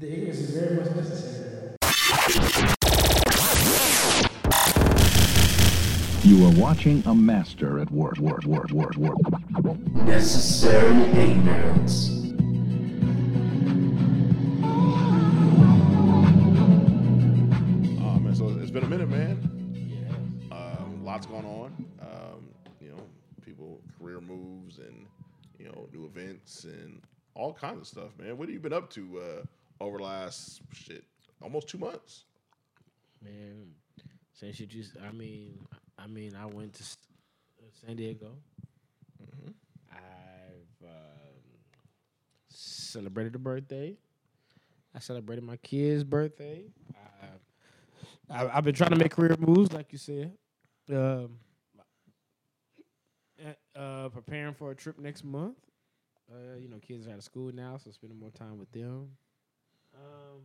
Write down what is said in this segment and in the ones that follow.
The ignorance is very much necessary. You are watching a master at work, work, work, work, work. Necessary ignorance. Oh man, so it's been a minute, man. Yeah. Um, lots going on. Um, you know, people career moves and you know new events and all kinds of stuff, man. What have you been up to uh, over the last shit almost two months? Man, since you just, I mean, I mean, I went to uh, San Diego. I've um, celebrated a birthday. I celebrated my kid's birthday. I, I, I've been trying to make career moves, like you said. Um, uh, preparing for a trip next month. Uh, you know, kids are out of school now, so spending more time with them. Um,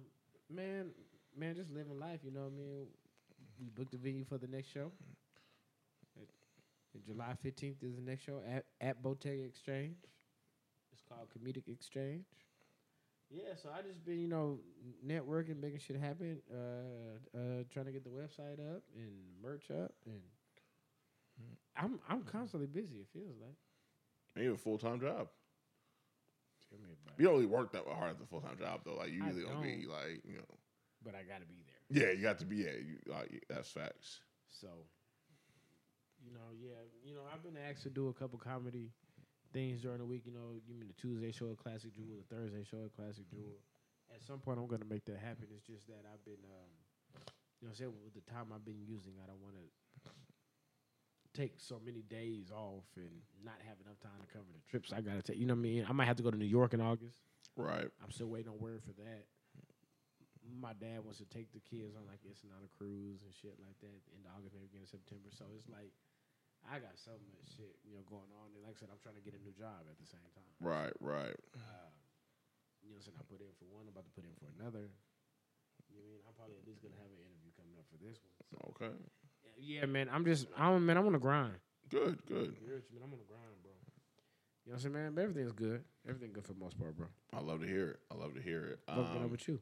man, man, just living life. You know what I mean? We booked a venue for the next show. July fifteenth is the next show at at Bottega Exchange. It's called Comedic Exchange. Yeah, so I just been you know networking, making shit happen, uh, uh, trying to get the website up and merch up, and I'm I'm constantly busy. It feels like. And you have a full time job. Tell me about You don't really work that hard as a full time job though. Like you I usually don't be don't. like you know. but I got to be there. Yeah, you got to be. Yeah, you, like that's facts. So, you know, yeah, you know, I've been asked to do a couple comedy things during the week. You know, you mean the Tuesday show at Classic Jewel, the Thursday show at Classic Jewel. At some point, I'm gonna make that happen. It's just that I've been, um, you know, I'm saying with the time I've been using, I don't want to take so many days off and not have enough time to cover the trips I gotta take. You know what I mean? I might have to go to New York in August. Right. I'm still waiting on word for that. My dad wants to take the kids on like Ensenada cruise and shit like that in August, maybe beginning of September. So it's like I got so much shit, you know, going on. And like I said, I'm trying to get a new job at the same time. Right. Right. Uh, you know, what I'm saying I put in for one, I'm about to put in for another. You know I mean? I'm probably at least gonna have an interview coming up for this one. So, Okay. Yeah, man, I'm just, I'm man, I'm on the grind. Good. Good. Man, I'm on the grind, bro. You know what I'm saying, man? But everything's good. Everything good for the most part, bro. I love to hear it. I love to hear it. What's Um, with you?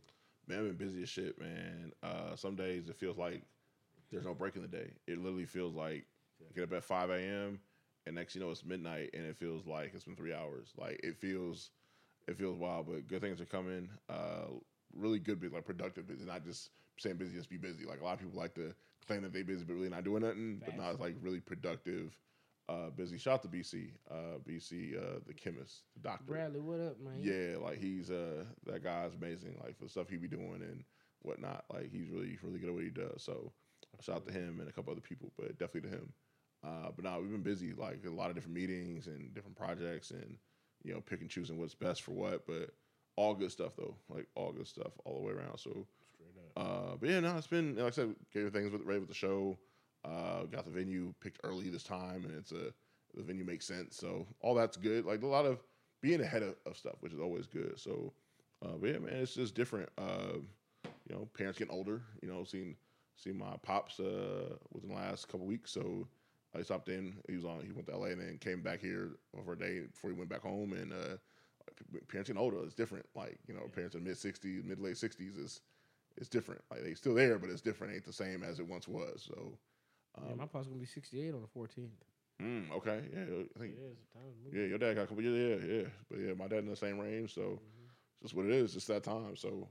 Man, I've been busy as shit, man. Uh, some days it feels like there's no break in the day. It literally feels like you get up at 5 a.m. and next you know it's midnight and it feels like it's been three hours. Like it feels, it feels wild, but good things are coming. Uh, really good, busy, like productive busy, not just saying busy, just be busy. Like a lot of people like to claim that they busy but really not doing nothing, but now it's like really productive, uh, busy. Shout out to BC, uh, BC, uh, the chemist, the doctor. Bradley, what up, man? Yeah, like he's uh that guy's amazing. Like for the stuff he be doing and whatnot. Like he's really really good at what he does. So shout out to him and a couple other people, but definitely to him. Uh, but now we've been busy, like a lot of different meetings and different projects, and you know pick and choosing what's best for what. But all good stuff though, like all good stuff all the way around. So, uh, but yeah, no, it's been like I said, getting things with, ready with the show. Uh, got the venue picked early this time, and it's a the venue makes sense. So all that's good. Like a lot of being ahead of, of stuff, which is always good. So, uh, but yeah, man, it's just different. Uh, you know, parents getting older. You know, seeing seeing my pops uh, within the last couple weeks. So I stopped in. He was on. He went to LA and then came back here for a day before he went back home. And uh, p- parents getting older is different. Like you know, parents in mid sixties, mid late sixties is it's different. Like they still there, but it's different. ain't the same as it once was. So. yeah, Um, my pop's gonna be 68 on the 14th. mm, okay, yeah, I think Yeah, it's time to move. yeah, your dad got a couple years. Yeah, yeah. But yeah, my dad in the same range, so Mm-hmm. it's just what it is. It's that time. So,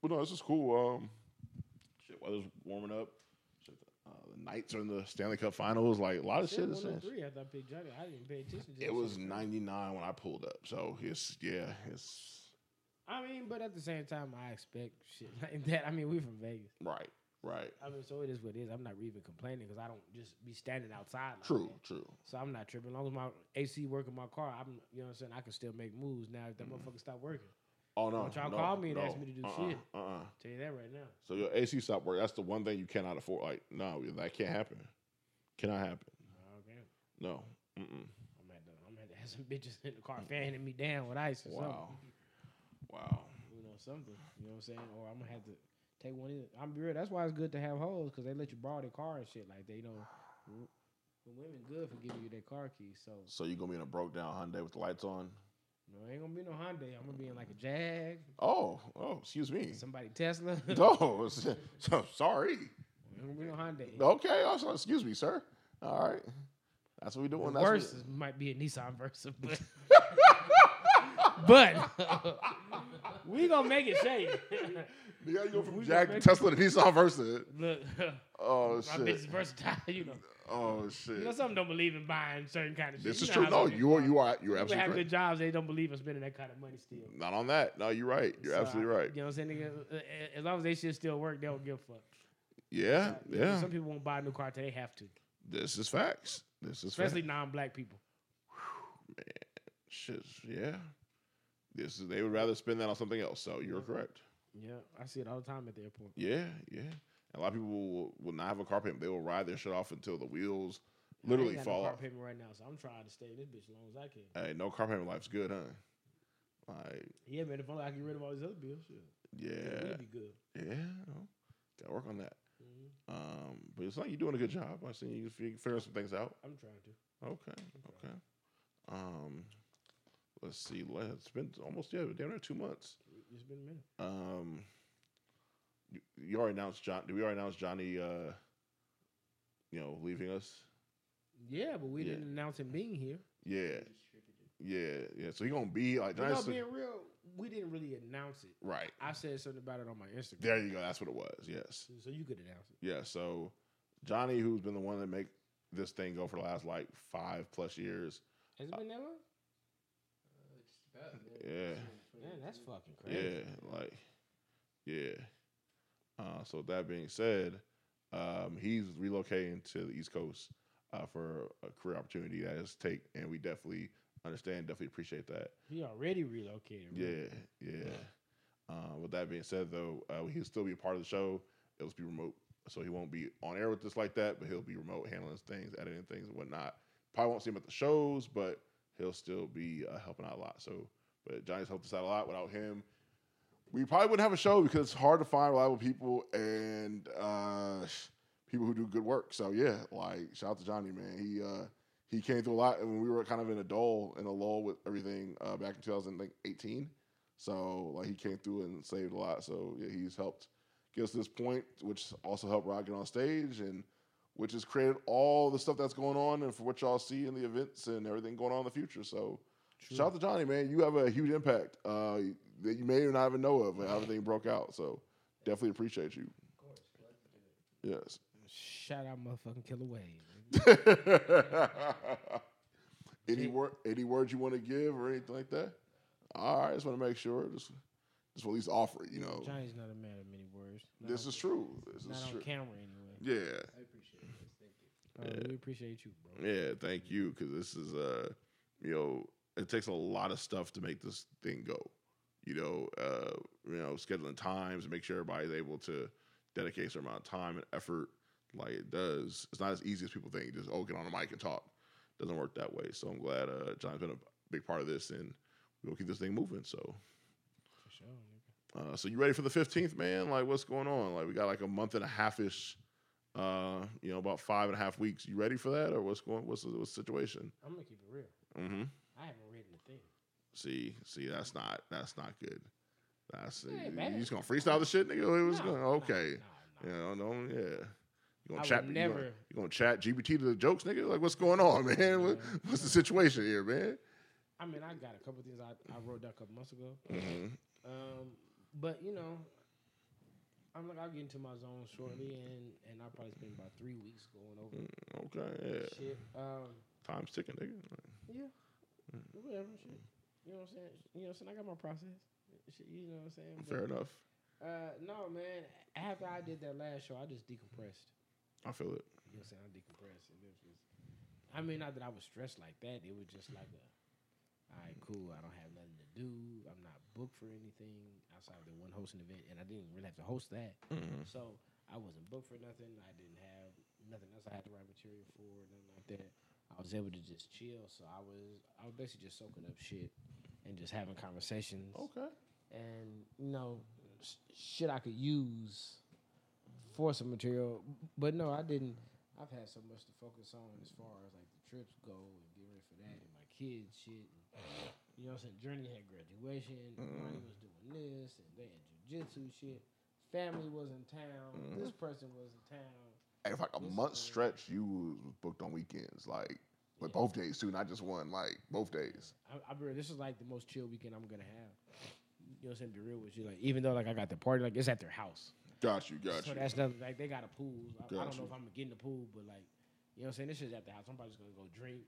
but no, this is cool. Um, shit, weather's warming up. Knights are in the Stanley Cup Finals. Like a lot of Shit, is. 103 after I picked Johnny. I didn't pay attention. to It was 99 when I pulled up. So it's yeah, it's I mean, but at the same time, I expect shit like that. I mean, we're from Vegas. right, right. I mean, so it is what it is. I'm not even complaining because I don't just be standing outside. Like True, that. true. So I'm not tripping. As long as my AC work in my car, I'm you know what I'm saying. I can still make moves. Now if that mm-hmm. motherfucker stop working, Oh no, Don't y'all no, call me and no. ask me to do uh-uh, shit. Uh-uh. tell you that right now. So your AC stop work. That's the one thing you cannot afford. Like no, that can't happen. Cannot happen. Okay, No. Mm-mm. I'm at the, I'm at to have some bitches in the car fanning me down with ice or Wow. something. Wow. You know something. You know what I'm saying? Or I'm gonna have to take one. Of the, I'm be real. That's why it's good to have hoes because they let you borrow their car and shit like they know, the women good for giving you their car keys. So So you gonna be in a broke down Hyundai with the lights on? No, ain't gonna be no Hyundai. I'm gonna be in like a Jag, Oh, oh, excuse me. somebody Tesla. ain't No, so, sorry. gonna be no Hyundai. Okay, oh, also, excuse me, sir. All right, that's what we doing. The That's worst what, might be a Nissan Versa, but but we gonna make it shake. you gotta go from we Jack gonna Tesla to Nissan Versa. Look, Oh my bitch is shit. versatile. You know, Oh shit! you shit. know, some don't believe in buying certain kind of shit. This You is know true. No, you are you are you're People have absolutely good jobs. They don't believe in spending that kind of money still. Not on that. No, you're right. You're So, absolutely right. You know what I'm saying? Uh, uh, as long as they shit still work, they don't give a fuck. Yeah, yeah. Some people won't buy a new car till they have to, This is facts. This is especially facts. non-black people. Man, Shit, yeah. This is they would rather spend that on something else. So you're correct. Yeah, I see it all the time at the airport. Yeah, yeah. A lot of people will, will not have a car payment. They will ride their shit off until the wheels I literally got fall no car off. payment right now, so I'm trying to stay in this bitch as long as I can. Hey, no car payment life's good, huh? Like, Yeah, man. If only I can get rid of all these other bills, shit. yeah, Yeah, be good. yeah. no, Gotta work on that. Mhm. Um, but it's like you're doing a good job. I see you fig- figuring some things out. I'm trying to. Okay, okay. Um, let's see. It's been almost yeah, damn near two months. It's been a minute. Um, you, you already announced John. Did we already announce Johnny? Uh, you know, leaving us. Yeah, but we Yeah. didn't announce him being here. Yeah, yeah, yeah. So he gonna be like You know, being real, we didn't really announce it. right. I said something about it on my Instagram. There you go. That's what it was. Yes. So you could announce it. Yeah. So Johnny, who's been the one that make this thing go for the last like five plus years. Has it been that long? Yeah. Man, that's fucking crazy. Yeah, like, yeah. Uh, so that being said, um, he's relocating to the East Coast uh, for a career opportunity that is take, and we definitely understand, definitely appreciate that. He already relocated. bro. Yeah, yeah. Uh, with that being said, though, uh, he'll still be a part of the show. It'll just be remote, so he won't be on air with us like that. But he'll be remote, handling things, editing things, and whatnot. Probably won't see him at the shows, but he'll still be uh, helping out a lot. So, but Johnny's helped us out a lot. Without him, we probably wouldn't have a show because it's hard to find reliable people and uh, people who do good work. So yeah, like shout out to Johnny, man. He uh, he came through a lot, and when we were kind of in a dull in a lull with everything uh, back in 2018. So like he came through and saved a lot. So yeah, he's helped get us to this point, which also helped Rod get on stage and which has created all the stuff that's going on and for what y'all see in the events and everything going on in the future. So shout out to Johnny, man. You have a huge impact uh, that you may or not even know of when everything broke out. So definitely appreciate you. Yes. Shout out, motherfucking Killer Wave. any word, any words you want to give or anything like that? All right, just want to make sure. Just, just at least offer it. You know, Johnny's not a man of many words. Not this on- is true. This not is on true. camera anyway. Yeah. I appreciate it. Thank you. Uh, We appreciate you, bro. Yeah, thank you. Because this is, uh, you know, it takes a lot of stuff to make this thing go. You know, uh, you know, scheduling times, and make sure everybody's able to dedicate a certain amount of time and effort. Like it does. It's not as easy as people think. Just oh, get on the mic and talk. Doesn't work that way. So I'm glad uh, John's been a big part of this, and we'll keep this thing moving. So. For sure. Uh, so you ready for the fifteenth, man? Like, what's going on? Like, we got like a month and a half ish. Uh, you know, about five and a half weeks. You ready for that, or what's going? What's the, what's the situation? I'm gonna keep it real. Mm-hmm. I haven't written a thing. See, see, that's not that's not good. That's Hey, you, you just gonna freestyle the shit, nigga. It was No, going no, okay. no, no. You know, don't yeah. You I gonna would chat? You never- gonna, you gonna chat GPT to the jokes, nigga? Like, what's going on, man? What, what's the situation here, man? I mean, I got a couple things I, I wrote down a couple months ago. Mm-hmm. Um, but you know, I'm like I'll get into my zone shortly, and and I'll probably spend about three weeks going over Okay, yeah. shit. Um, Time's ticking, nigga. yeah, whatever shit. You know what I'm saying? You know what I'm saying? I got my process. You know what I'm saying? Fair But, enough. Uh, no, man. After I did that last show, I just decompressed. I feel it. You know what I'm saying? I decompressed, and it was. I mean, not that I was stressed like that. It was just like a, all right, cool. I don't have nothing to do. I'm not booked for anything outside of the one hosting event, and I didn't really have to host that. Mhm. So I wasn't booked for nothing. I didn't have nothing else I had to write material for, nothing like that. I was able to just chill. So I was, I was basically just soaking up shit and just having conversations Okay. and you know shit I could use for some material. But no, I didn't. I've had so much to focus on as far as like the trips go and get ready for that and my kids shit. And, You know what I'm saying? Journey had graduation. Mm. Ronnie was doing this, and they had jujitsu shit. Family was in town. Mm-hmm. This person was in town. And for like a month stretch, you was booked on weekends, like with both days too, not just one, like both days. I, I be real, this is like the most chill weekend I'm gonna have. You know what I'm saying? Be real with you. Like even though like I got the party, like it's at their house. Got you, got you. So you. that's nothing. Like they got a pool. I, I don't know if I'm gonna get in the pool, but like, you know what I'm saying? This shit's at the house. I'm probably just gonna go drink,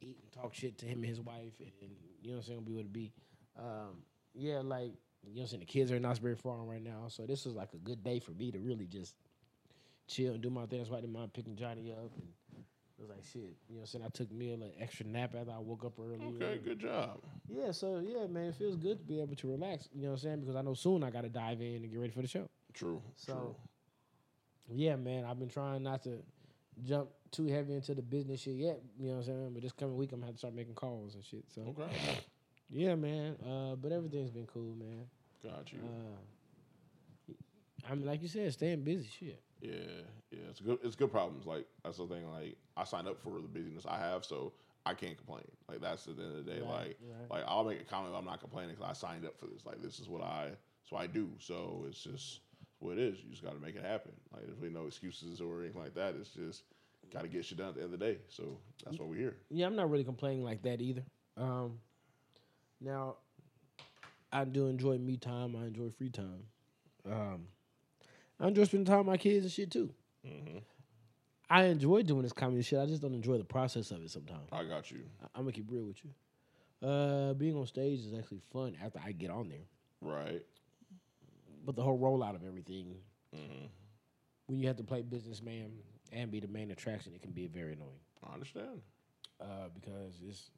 eat, and talk shit to him and his wife, and, you know what I'm saying? Gonna be what it be. Um, yeah, like you know what I'm saying. The kids are in Knott's Berry Farm right now, so this is like a good day for me to really just chill and do my thing. That's why I didn't mind picking Johnny up and. It was like shit, you know. what I'm saying I took me an extra nap after I woke up early. Okay, good job. Yeah, so yeah, man, it feels good to be able to relax. You know what I'm saying? Because I know soon I got to dive in and get ready for the show. True. So, true. yeah, man, I've been trying not to jump too heavy into the business shit yet. You know what I'm saying? But this coming week, I'm gonna have to start making calls and shit. So, Okay. yeah, man. Uh, but everything's been cool, man. Got you. Uh, I mean, like you said, staying busy, shit. Yeah, yeah, it's good. It's good problems. Like that's the thing. Like I signed up for the busyness I have, so I can't complain. Like that's at the end of the day. Right, like, right. like I'll make a comment. I'm not complaining because I signed up for this. Like this is what I, so I do. So it's just what it is. You just got to make it happen. Like there's really no excuses or anything like that. It's just got to get shit done at the end of the day. So that's why we're here. Yeah, I'm not really complaining like that either. Um, now, I do enjoy me time. I enjoy free time. Um, I enjoy spending time with my kids and shit too. I enjoy doing this comedy shit. I just don't enjoy the process of it sometimes. I got you. I- I'm gonna keep real with you. Uh, being on stage is actually fun after I get on there, Right. but the whole rollout of everything, when you have to play businessman and be the main attraction, it can be very annoying. I understand. uh, because it's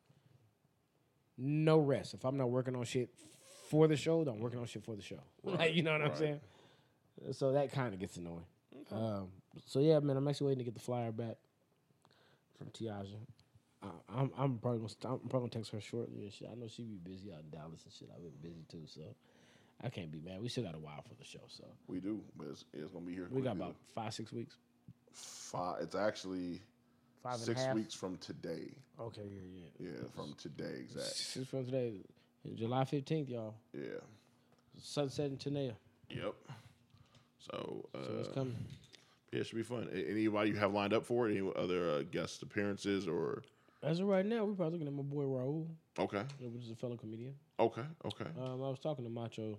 no rest. If I'm not working on shit for the show, then I'm working on shit for the show. Like, you know what I'm saying? So that kind of gets annoying. Um, so yeah, man, I'm actually waiting to get the flyer back from Tiaja. Uh, I'm I'm probably gonna st- I'm probably gonna text her shortly and shit. I know she be busy out in Dallas and shit. I've been busy too, so I can't be mad. We still got a while for the show, so We do, but it's, it's gonna be here. we got about five six weeks. five. It's actually Five and a six weeks from today. Okay, yeah, yeah. Yeah, from today exactly. Six from today, July fifteenth, y'all. Yeah. Sunset in Tenaya. Yep. So, uh, So it's coming. yeah, it should be fun. Anybody you have lined up for it? Any other uh, guest appearances or? As of right now, we're probably looking at my boy Raul, Okay, which is a fellow comedian. okay, okay. Um, I was talking to Macho,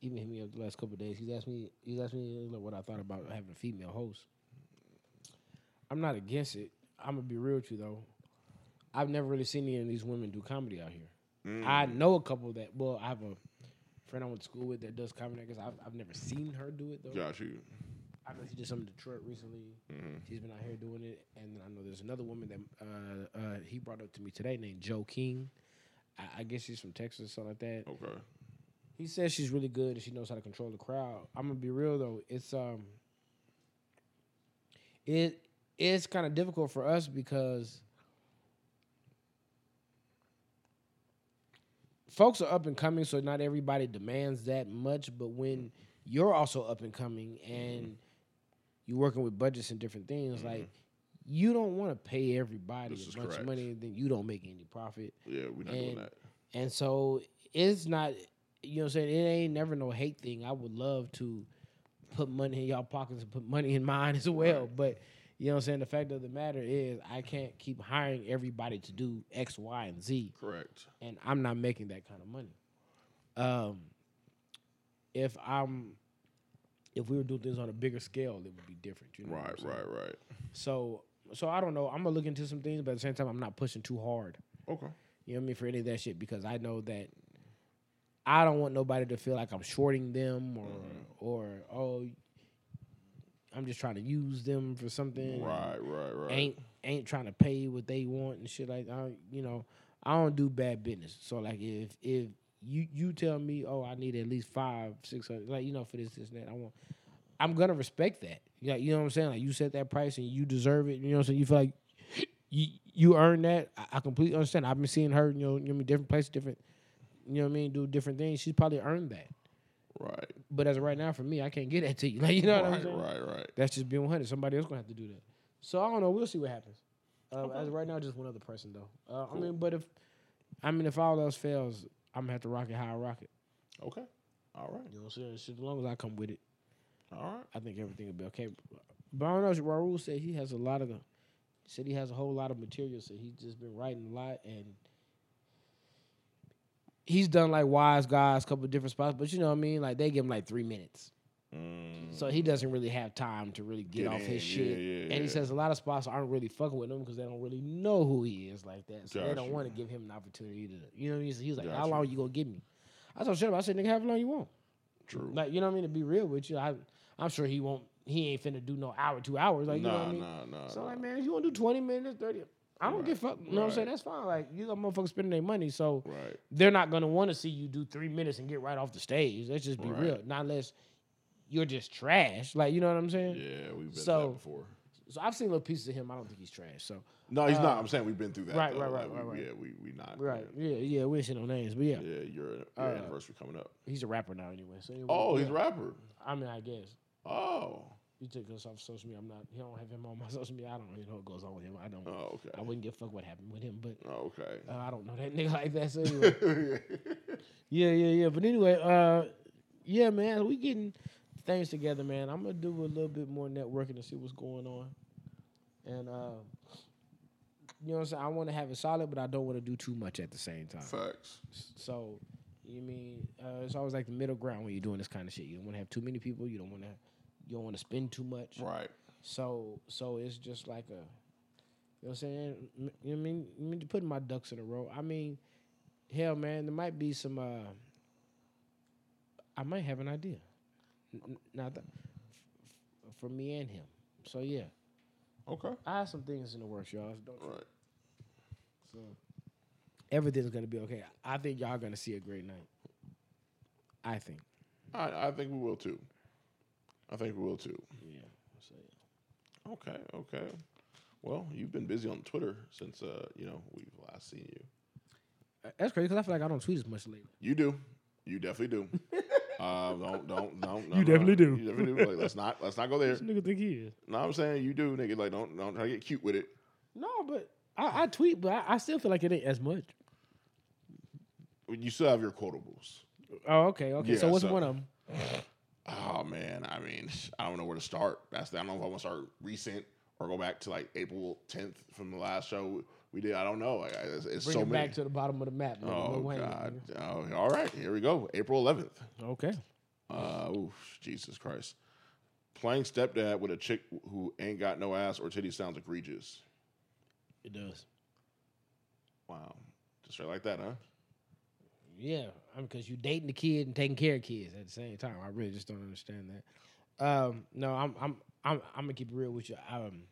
even hit me up the last couple of days. He's asked me, he's asked me like, what I thought about having a female host. I'm not against it. I'm gonna be real with you though. I've never really seen any of these women do comedy out here. I know a couple that. Well, I have a friend I went to school with that does comedy. Because I've, I've never seen her do it though. Got you. I know she did some in Detroit recently. She's been out here doing it, and then I know there's another woman that uh, uh, he brought up to me today named Joe King. I, I guess she's from Texas, or something like that. Okay. He says she's really good and she knows how to control the crowd. I'm gonna be real though, it's um, it it's kind of difficult for us because folks are up and coming, so not everybody demands that much. But when you're also up and coming and you're working with budgets and different things, mm-hmm. like you don't want to pay everybody This a bunch correct. of money, then you don't make any profit. Yeah, we're not doing that. And so it's not, you know what I'm saying? It ain't never no hate thing. I would love to put money in y'all pockets and put money in mine as well. But, you know what I'm saying? The fact of the matter is, I can't keep hiring everybody to do X, Y, and Z. Correct. And I'm not making that kind of money. Um, if I'm, if we were doing things on a bigger scale, it would be different. You know what Right, right, right. So, so I don't know. I'm gonna look into some things, but at the same time, I'm not pushing too hard. Okay. You know what I mean? For any of that shit, because I know that I don't want nobody to feel like I'm shorting them or or oh I'm just trying to use them for something. Right, right, right. Ain't ain't trying to pay what they want and shit like I you know, I don't do bad business. So like if if you you tell me, oh, I need at least five, six hundred, like you know, for this, this, and that, I want. I'm gonna respect that. Yeah, you know what I'm saying. Like you set that price and you deserve it. You know what I'm saying. You feel like you you earn that. I, I completely understand. I've been seeing her, you know, you know, what I mean, different places, different, you know what I mean, do different things. She's probably earned that. Right. But as of right now, for me, I can't get that to you. Like you know what I'm right, saying. right, right. That's just being 100. Somebody else gonna have to do that. So I don't know. We'll see what happens. Uh, As of right now, just one other person though. Uh, I mean, but if I mean, if all else fails, I'm gonna have to rock it how I rock it. Okay. All right. You know what I'm saying? As long as I come with it, All right. I think everything will be okay. But I don't know. Raul said he has a lot of the. Said he has a whole lot of material. So he's just been writing a lot, and he's done like Wise Guys, a couple different spots. But you know what I mean? Like they give him like three minutes, Mm, so he doesn't really have time to really get, Get off in, his yeah, shit. yeah, and he says a lot of spots aren't really fucking with him because they don't really know who he is like that. So they don't want to give him an opportunity to. You know what I mean? So he's like, Got "How long you gonna give me?" I told Shut up. I said, "Nigga, how long you want?" True. Like, you know what I mean? To be real with you, I, I'm sure he won't. He ain't finna do no hour, two hours. Like, you know nah, what I mean? nah, nah. So nah. like, man, if you want to do 20 minutes, 30, I don't Right, give fuck. You know what I'm saying? That's fine. Like, you got motherfuckers spending their money, so Right. they're not gonna want to see you do three minutes and get right off the stage. Let's just be Right. real. Not unless you're just trash. Like, you know what I'm saying? Yeah, we've been So- through that before. So I've seen little pieces of him. I don't think he's trash. So No, he's Uh, not. I'm saying we've been through that. right, though. right, right, Like, right, we, right. Yeah, we we not. right, yeah, yeah. We ain't see no names, but yeah, Yeah, your, your Uh, anniversary coming up. he's a rapper now anyway. So anyway, Oh, he's a rapper. I mean, I guess. Oh. You took us off social media. I'm not. You don't have him on my social media. I don't really know what goes on with him. I don't. Oh, okay. I wouldn't give a fuck what happened with him, but Oh, okay. uh, I don't know that nigga like that. So anyway, yeah, yeah, yeah. But anyway, uh, yeah, man, we getting things together, man. I'm gonna do a little bit more networking to see what's going on, and uh, you know what I'm saying. I want to have it solid, but I don't want to do too much at the same time. Facts. So, you mean uh, it's always like the middle ground when you're doing this kind of shit. You don't want to have too many people. You don't want to. You don't want to spend too much. Right. So so it's just like a, you know what I'm saying? You know what I mean? I mean, putting my ducks in a row. I mean, hell, man, there might be some. uh I might have an idea. Now, th- f- for me and him. So yeah, Okay. I have some things in the works, y'all. Don't Right. so everything's gonna be okay. I think y'all gonna see a great night. I think. I, I think we will too. I think we will too. Yeah. So, Okay. Okay. Well, you've been busy on Twitter since uh, you know we've last seen you. That's crazy because I feel like I don't tweet as much lately. You do. You definitely do. uh, don't don't don't. no, You no. definitely do. You definitely do. Like, let's not let's not go there. This nigga think he is. No, I'm saying you do, nigga. Like don't don't try to get cute with it. No, but I, I tweet, but I, I still feel like it ain't as much. You still have your quotables. Oh, okay, okay. so what's so- one of them? Oh man, I mean, I don't know where to start. That's the, I don't know if I want to start recent or go back to like April 10th from the last show we did. I don't know. Like, it's, it's Bring so it many. back to the bottom of the map. nigga. oh Lil God. nigga. Oh, all right, here we go. April 11th. Okay. Uh, oof, Jesus Christ. Playing stepdad with a chick who ain't got no ass or titty sounds egregious. It does. Wow, just straight like that, huh? Yeah, I mean, because you dating the kid and taking care of kids at the same time. I really just don't understand that. Um, no, I'm, I'm, I'm, I'm gonna keep it real with you. Um,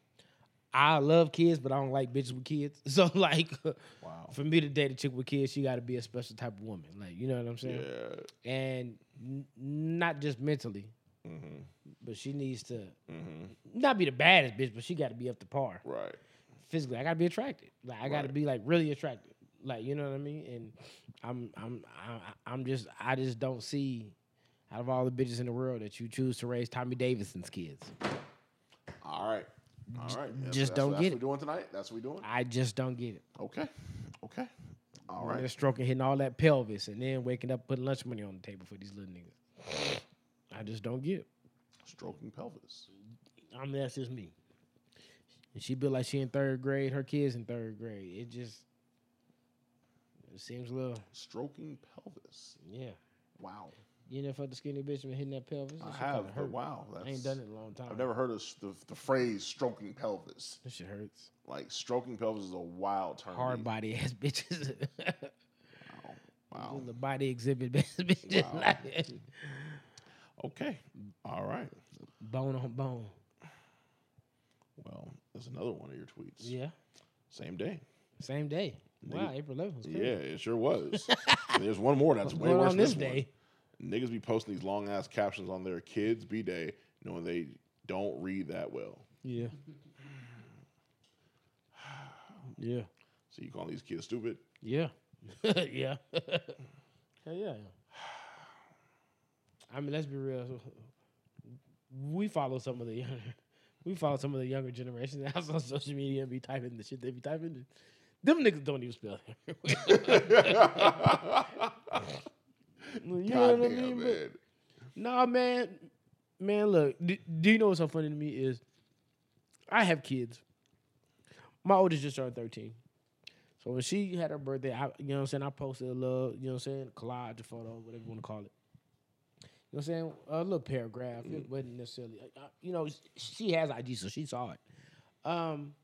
I love kids, but I don't like bitches with kids. So, like, Wow. for me to date a chick with kids, she got to be a special type of woman. Like, you know what I'm saying? Yeah. And n- not just mentally, Mm-hmm. but she needs to Mm-hmm. not be the baddest bitch, but she got to be up to par. Right. physically. I gotta be attracted. Like I gotta Right. be like really attracted. Like you know what I mean. And I'm I'm I'm just I just don't see out of all the bitches in the world that you choose to raise Tommy Davidson's kids. All right. All right. Just don't that's get what it. we're doing tonight. That's what we're doing. I just don't get it. Okay. Okay. All right. stroking, hitting all that pelvis, and then waking up putting lunch money on the table for these little niggas. I just don't get it. Stroking pelvis. I mean that's just me. And she built like she in third grade. Her kids in third grade. It just it seems a little Stroking pelvis. yeah. Wow. You never felt the skinny bitch been hitting that pelvis? That I have, but hurt. wow. That's, I ain't done it in a long time. I've never heard of the, the phrase stroking pelvis. That shit hurts. Like stroking pelvis is a wild term. Hard body ass bitches. Wow. Doing the body exhibit best bitches. Wow. Okay. All right. bone on bone. Well, there's another one of your tweets. Yeah. Same day. Same day. Wow, April 11th was Yeah, it sure was. And there's one more that's What's way going worse on than this this day? one. Niggas be posting these long ass captions on their kids' b day, knowing they don't read that well. Yeah. yeah. So you calling these kids stupid? Yeah. yeah. Hell yeah. I mean, let's be real. We follow some of the younger, we follow some of the younger generation that's on social media and be typing the shit they be typing. Them niggas don't even spell You know what I mean? Man. Nah, man, man. Look, do, do you know what's so funny to me is I have kids. My oldest just turned thirteen, so when she had her birthday, I, you know what I'm saying. I posted a little, you know what I'm saying, collage, a photo, whatever you want to call it. You know what I'm saying? A little paragraph. It wasn't necessarily, uh, you know, she has IG, so she saw it. Um,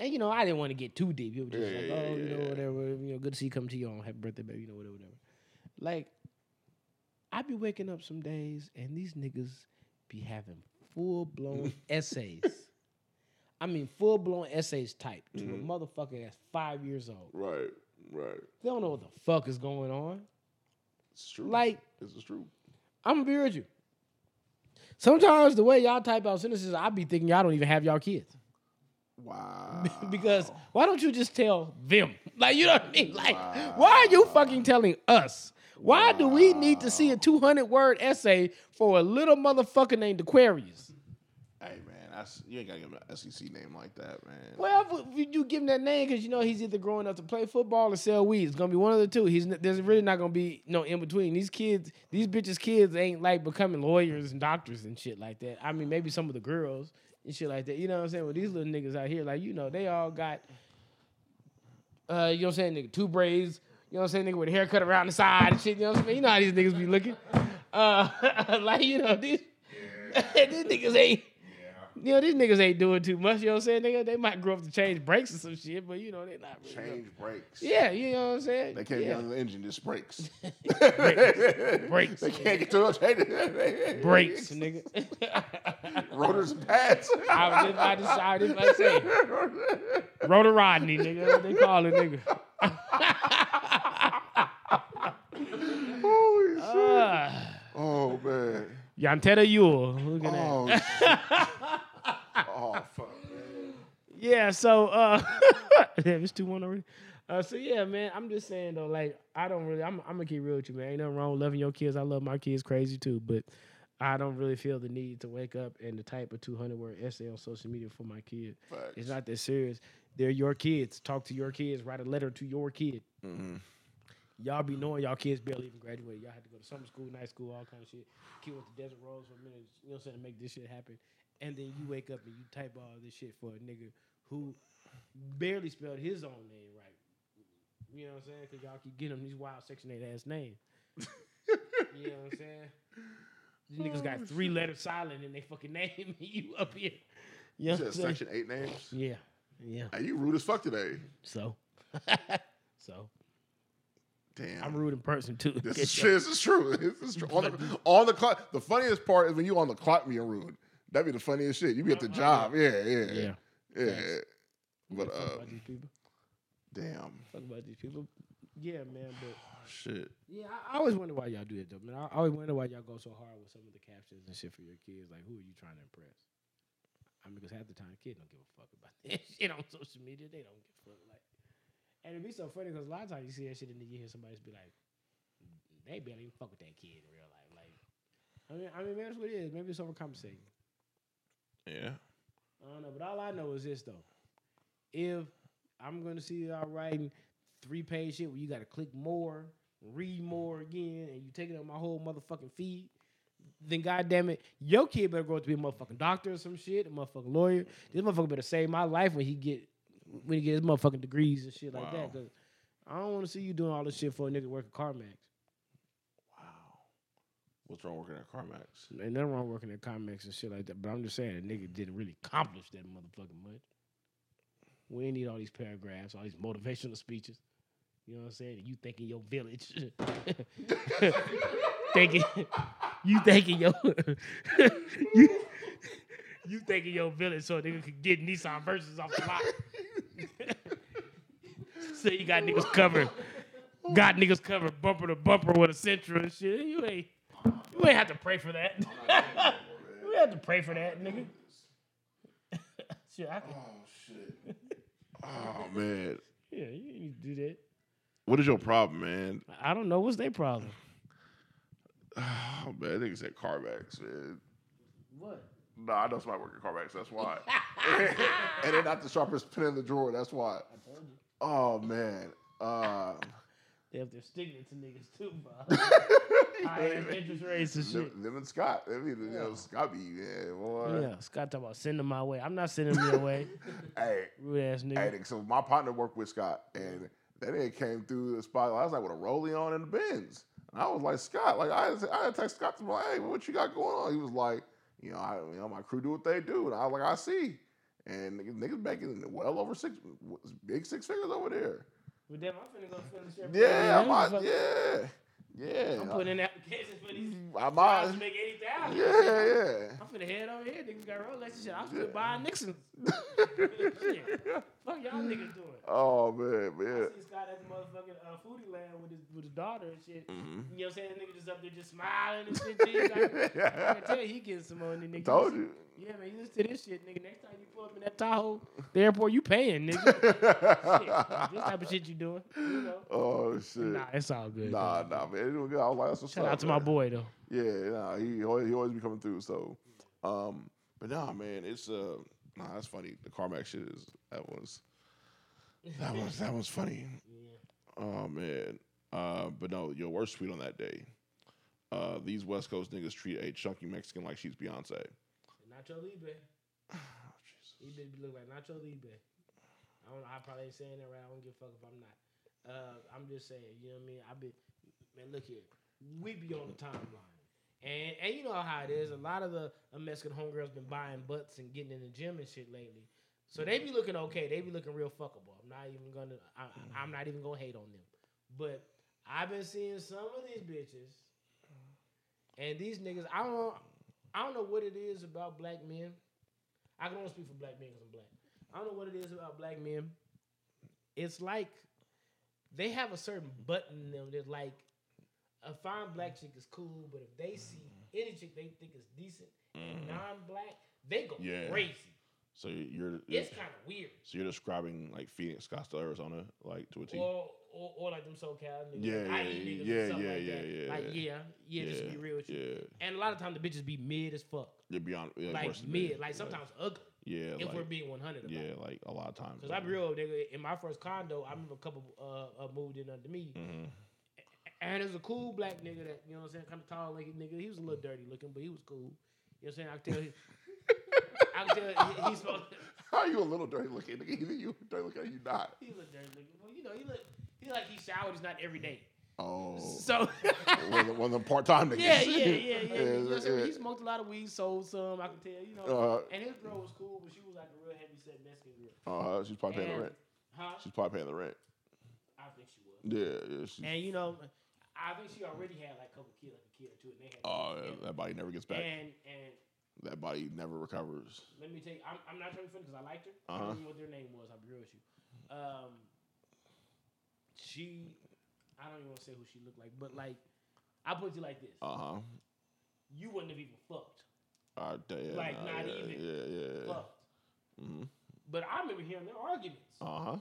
and you know, I didn't want to get too deep. It was just Yeah, like, oh, you know, whatever. You know, good to see you come to you on happy birthday, baby. You know, whatever, whatever. Like, I be waking up some days and these niggas be having full blown essays. I mean, full blown essays typed to Mm-hmm. a motherfucker that's five years old. Right, right. They don't know what the fuck is going on. It's true. Like, this is true. I'm gonna be with you. Sometimes the way y'all type out sentences, I be thinking y'all don't even have y'all kids. Wow. because why don't you just tell them? Like, you know what I mean? Like, why are you fucking telling us? Why do we need to see a 200 word essay for a little motherfucker named Aquarius? hey man, that's you ain't gotta give him an SEC name like that, man. Well, if you give him that name because you know he's either growing up to play football or sell weed. It's gonna be one of the two. He's there's really not gonna be no in between. These kids, these bitches, kids ain't like becoming lawyers and doctors and shit like that. I mean, maybe some of the girls and shit like that. You know what I'm saying? Well, these little niggas out here, like you know, they all got, uh, you know what I'm saying, nigga, two braids. You know what I'm saying, nigga, with a haircut around the side and shit. You know what I'm saying? You know how these niggas be looking. Uh, like you know these, these niggas ain't. You know, these niggas ain't doing too much, you know what I'm saying, nigga? They might grow up to change brakes or some shit, but you know, they're not really. Change brakes. Yeah, you know what I'm saying? They can't yeah. get on the engine, just brakes. Brakes. They can't get to it. Brakes, nigga. Rotors and pads. I was about to, I was about to say. Rotor Rodney, nigga. They call it, nigga. Holy shit. Uh, Oh man. Yanteta Yule. Look at that. Oh, shit. Oh fuck, man. Yeah, so uh damn, it's two one already. Uh, so yeah, man, I'm just saying though, like I don't really, I'm, I'm gonna keep real with you, man. Ain't nothing wrong with loving your kids. I love my kids crazy too, but I don't really feel the need to wake up and to type a 200 word essay on social media for my kid. Facts. It's not that serious. They're your kids. Talk to your kids. Write a letter to your kid. Mm-hmm. Y'all be knowing y'all kids barely even graduated. Y'all had to go to summer school, night school, all kind of shit. Kid went to Desert Rose for a minute, you know what I'm saying, to make this shit happen. And then you wake up and you type all this shit for a nigga who barely spelled his own name right. You know what I'm saying? Because y'all keep getting him these wild Section 8 ass names. you know what I'm saying? These niggas got three oh, letters silent in they fucking name, and you up here. You know You said section eight names. Yeah, yeah. Are you rude as fuck today. So, so Damn. I'm rude in person too. This is, this is true. This is true. On the, on the clock. The funniest part is when you on the clock being rude. That'd be the funniest shit. You be at the job. Yeah, yeah, Uh-huh. Yeah. yeah. But Fuck uh, about these people. damn, Fuck about these people. Yeah, man. But shit. yeah, I, I always wonder why y'all do it though, man. I, I always wonder why y'all go so hard with some of the captions and shit for your kids. Like, who are you trying to impress? I mean, because half the time, kids don't give a fuck about that shit on social media. They don't give a fuck. Like, and it'd be so funny because a lot of times you see that shit and then you hear somebody just be like, they barely even fuck with that kid in real life. Like, I mean, I mean, maybe that's what it is. Maybe it's overcompensating. Yeah. I don't know, but all I know is this though: if I'm gonna see y'all writing three page shit where you gotta click more, read more again, and you taking up my whole motherfucking feed, then goddamn it, your kid better grow up to be a motherfucking doctor or some shit, a motherfucking lawyer. This motherfucker better save my life when he get when he get his motherfucking degrees and shit like that. Cause I don't want to see you doing all this shit for a nigga working CarMax. What's wrong working at CarMax? Ain't nothing wrong working at CarMax and shit like that. But I'm just saying, a nigga didn't really accomplish that motherfucking much. We ain't need all these paragraphs, all these motivational speeches. You know what I'm saying? You thinking your village. thinking you thinking your you, you thinking your village so a nigga could get Nissan Versas off the lot. so you got niggas covered. Got niggas covered bumper to bumper with a Sentra and shit. You ain't you ain't have to pray for that. you have to pray for that, nigga. shit, I Oh shit. oh man. yeah, you need to do that. What is your problem, man? I don't know what's their problem. Oh man, I think it's at CarMax, man. What? No, I know somebody working at CarMax. That's why. and they're not the sharpest pen in the drawer. That's why. Oh man. Um, They have their stigma to niggas too, bro. High interest rates and shit. Them, them and Scott. I mean, you know, Scott be yeah, boy. Yeah, Scott talk about sending my way. I'm not sending me away. Hey, Rude ass nigga. hey, so my partner worked with Scott, and that nigga came through the spot. I was like with a rollie on in the bins. And I was like, Scott, like I, I had text Scott to be like, hey, what you got going on? He was like, you know, I, you know, my crew do what they do, and I was like, I see. And niggas, niggas making well over six, big six figures over there. Well, damn, I'm finna go finish everything. Yeah, I'm I'm out, yeah, yeah. I'm putting in applications for these I'm jobs out. to make eighty thousand. Yeah, yeah. I'm finna head over here. Niggas got Rolex and shit. I'm finna buy Nixon. shit. Fuck y'all niggas doing. Oh man, man. I see Scott at the motherfucking uh, foodie land with his with his daughter and shit. Mm-hmm. You know what I'm saying? The Nigga just up there just smiling and shit. Like, I can tell you he getting some money, nigga. Told you. Yeah, man, you listen to this shit, nigga. Next time you pull up in that Tahoe, the airport, you paying, nigga. shit, this type of shit you doing. You know? Oh shit. Nah, it's all good. Nah, man. nah, man. It doing good. I was like, that's what's up, out to my boy though. Yeah, nah, he always, he always be coming through. So, um, but nah, man, it's uh, nah, that's funny. The CarMax shit is that was that was that was funny. Oh man, uh, but no, your worst tweet on that day. Uh, these West Coast niggas treat a chunky Mexican like she's Beyonce. Nacho Libre. Oh, He did look like Nacho Libre. I don't know. I probably ain't saying that right. I don't give a fuck if I'm not. Uh, I'm just saying. You know what I mean? I be man. Look here. We be on the timeline, and and you know how it is. A lot of the uh, Mexican homegirls been buying butts and getting in the gym and shit lately. So they be looking okay. They be looking real fuckable. I'm not even gonna. I, I'm not even gonna hate on them. But I've been seeing some of these bitches, and these niggas. I don't. know I don't know what it is about black men. I can only speak for black men because I'm black. I don't know what it is about black men. It's like they have a certain button in them that's like a fine black chick is cool, but if they see any chick they think is decent, and non-black, they go Yeah. crazy. So you're, It's kind of weird. so you're describing like Phoenix, Scottsdale, Arizona, like to a T. Or, or, or like them SoCal niggas. Yeah, like, yeah, niggas yeah, something yeah, like yeah, that. yeah, Like, yeah. yeah, yeah, just be real with you. Yeah, And a lot of times the bitches be mid as fuck. you're beyond yeah, Like mid, like sometimes ugly. Yeah, If like, we're being 100 yeah, it. like a lot of times. Cause I'm real, nigga. In my first condo, I remember a couple uh, uh moved in under me, hmm and there's a cool black nigga that you know what I'm saying, kind of tall looking nigga. He was a little dirty looking, but he was cool. You know what I'm saying? I can tell. He, I can tell he, he's supposed. How you a little dirty looking? nigga? Either you dirty looking or you not. He look dirty looking. Well, you know, he look. He like he showered. He's not every day. Oh, So. one of the, one of them part time niggas. Yeah, yeah, yeah, yeah. yeah. You know yeah, yeah. He smoked a lot of weed, sold some. I can tell, you know. Uh, and his girl was cool, but she was like a real heavy set Mexican girl. Uh, she's probably paying the rent. Huh? She's probably paying the rent. I think she was. Yeah, yeah. And you know, I think she already had like a couple kids, like a kid or two, and they had. oh, together. that body never gets back. And and That body never recovers. let me tell you, I'm, I'm not trying to be funny because I liked her. I Uh-huh. don't remember what their name was. I'll be real with you. Um, she, I don't even want to say who she looked like, but like, I put you like this: Uh huh. you wouldn't have even fucked, Uh, yeah, Like, nah, not yeah, even Yeah, yeah. fucked. Mm-hmm. But I remember hearing their arguments. Uh huh.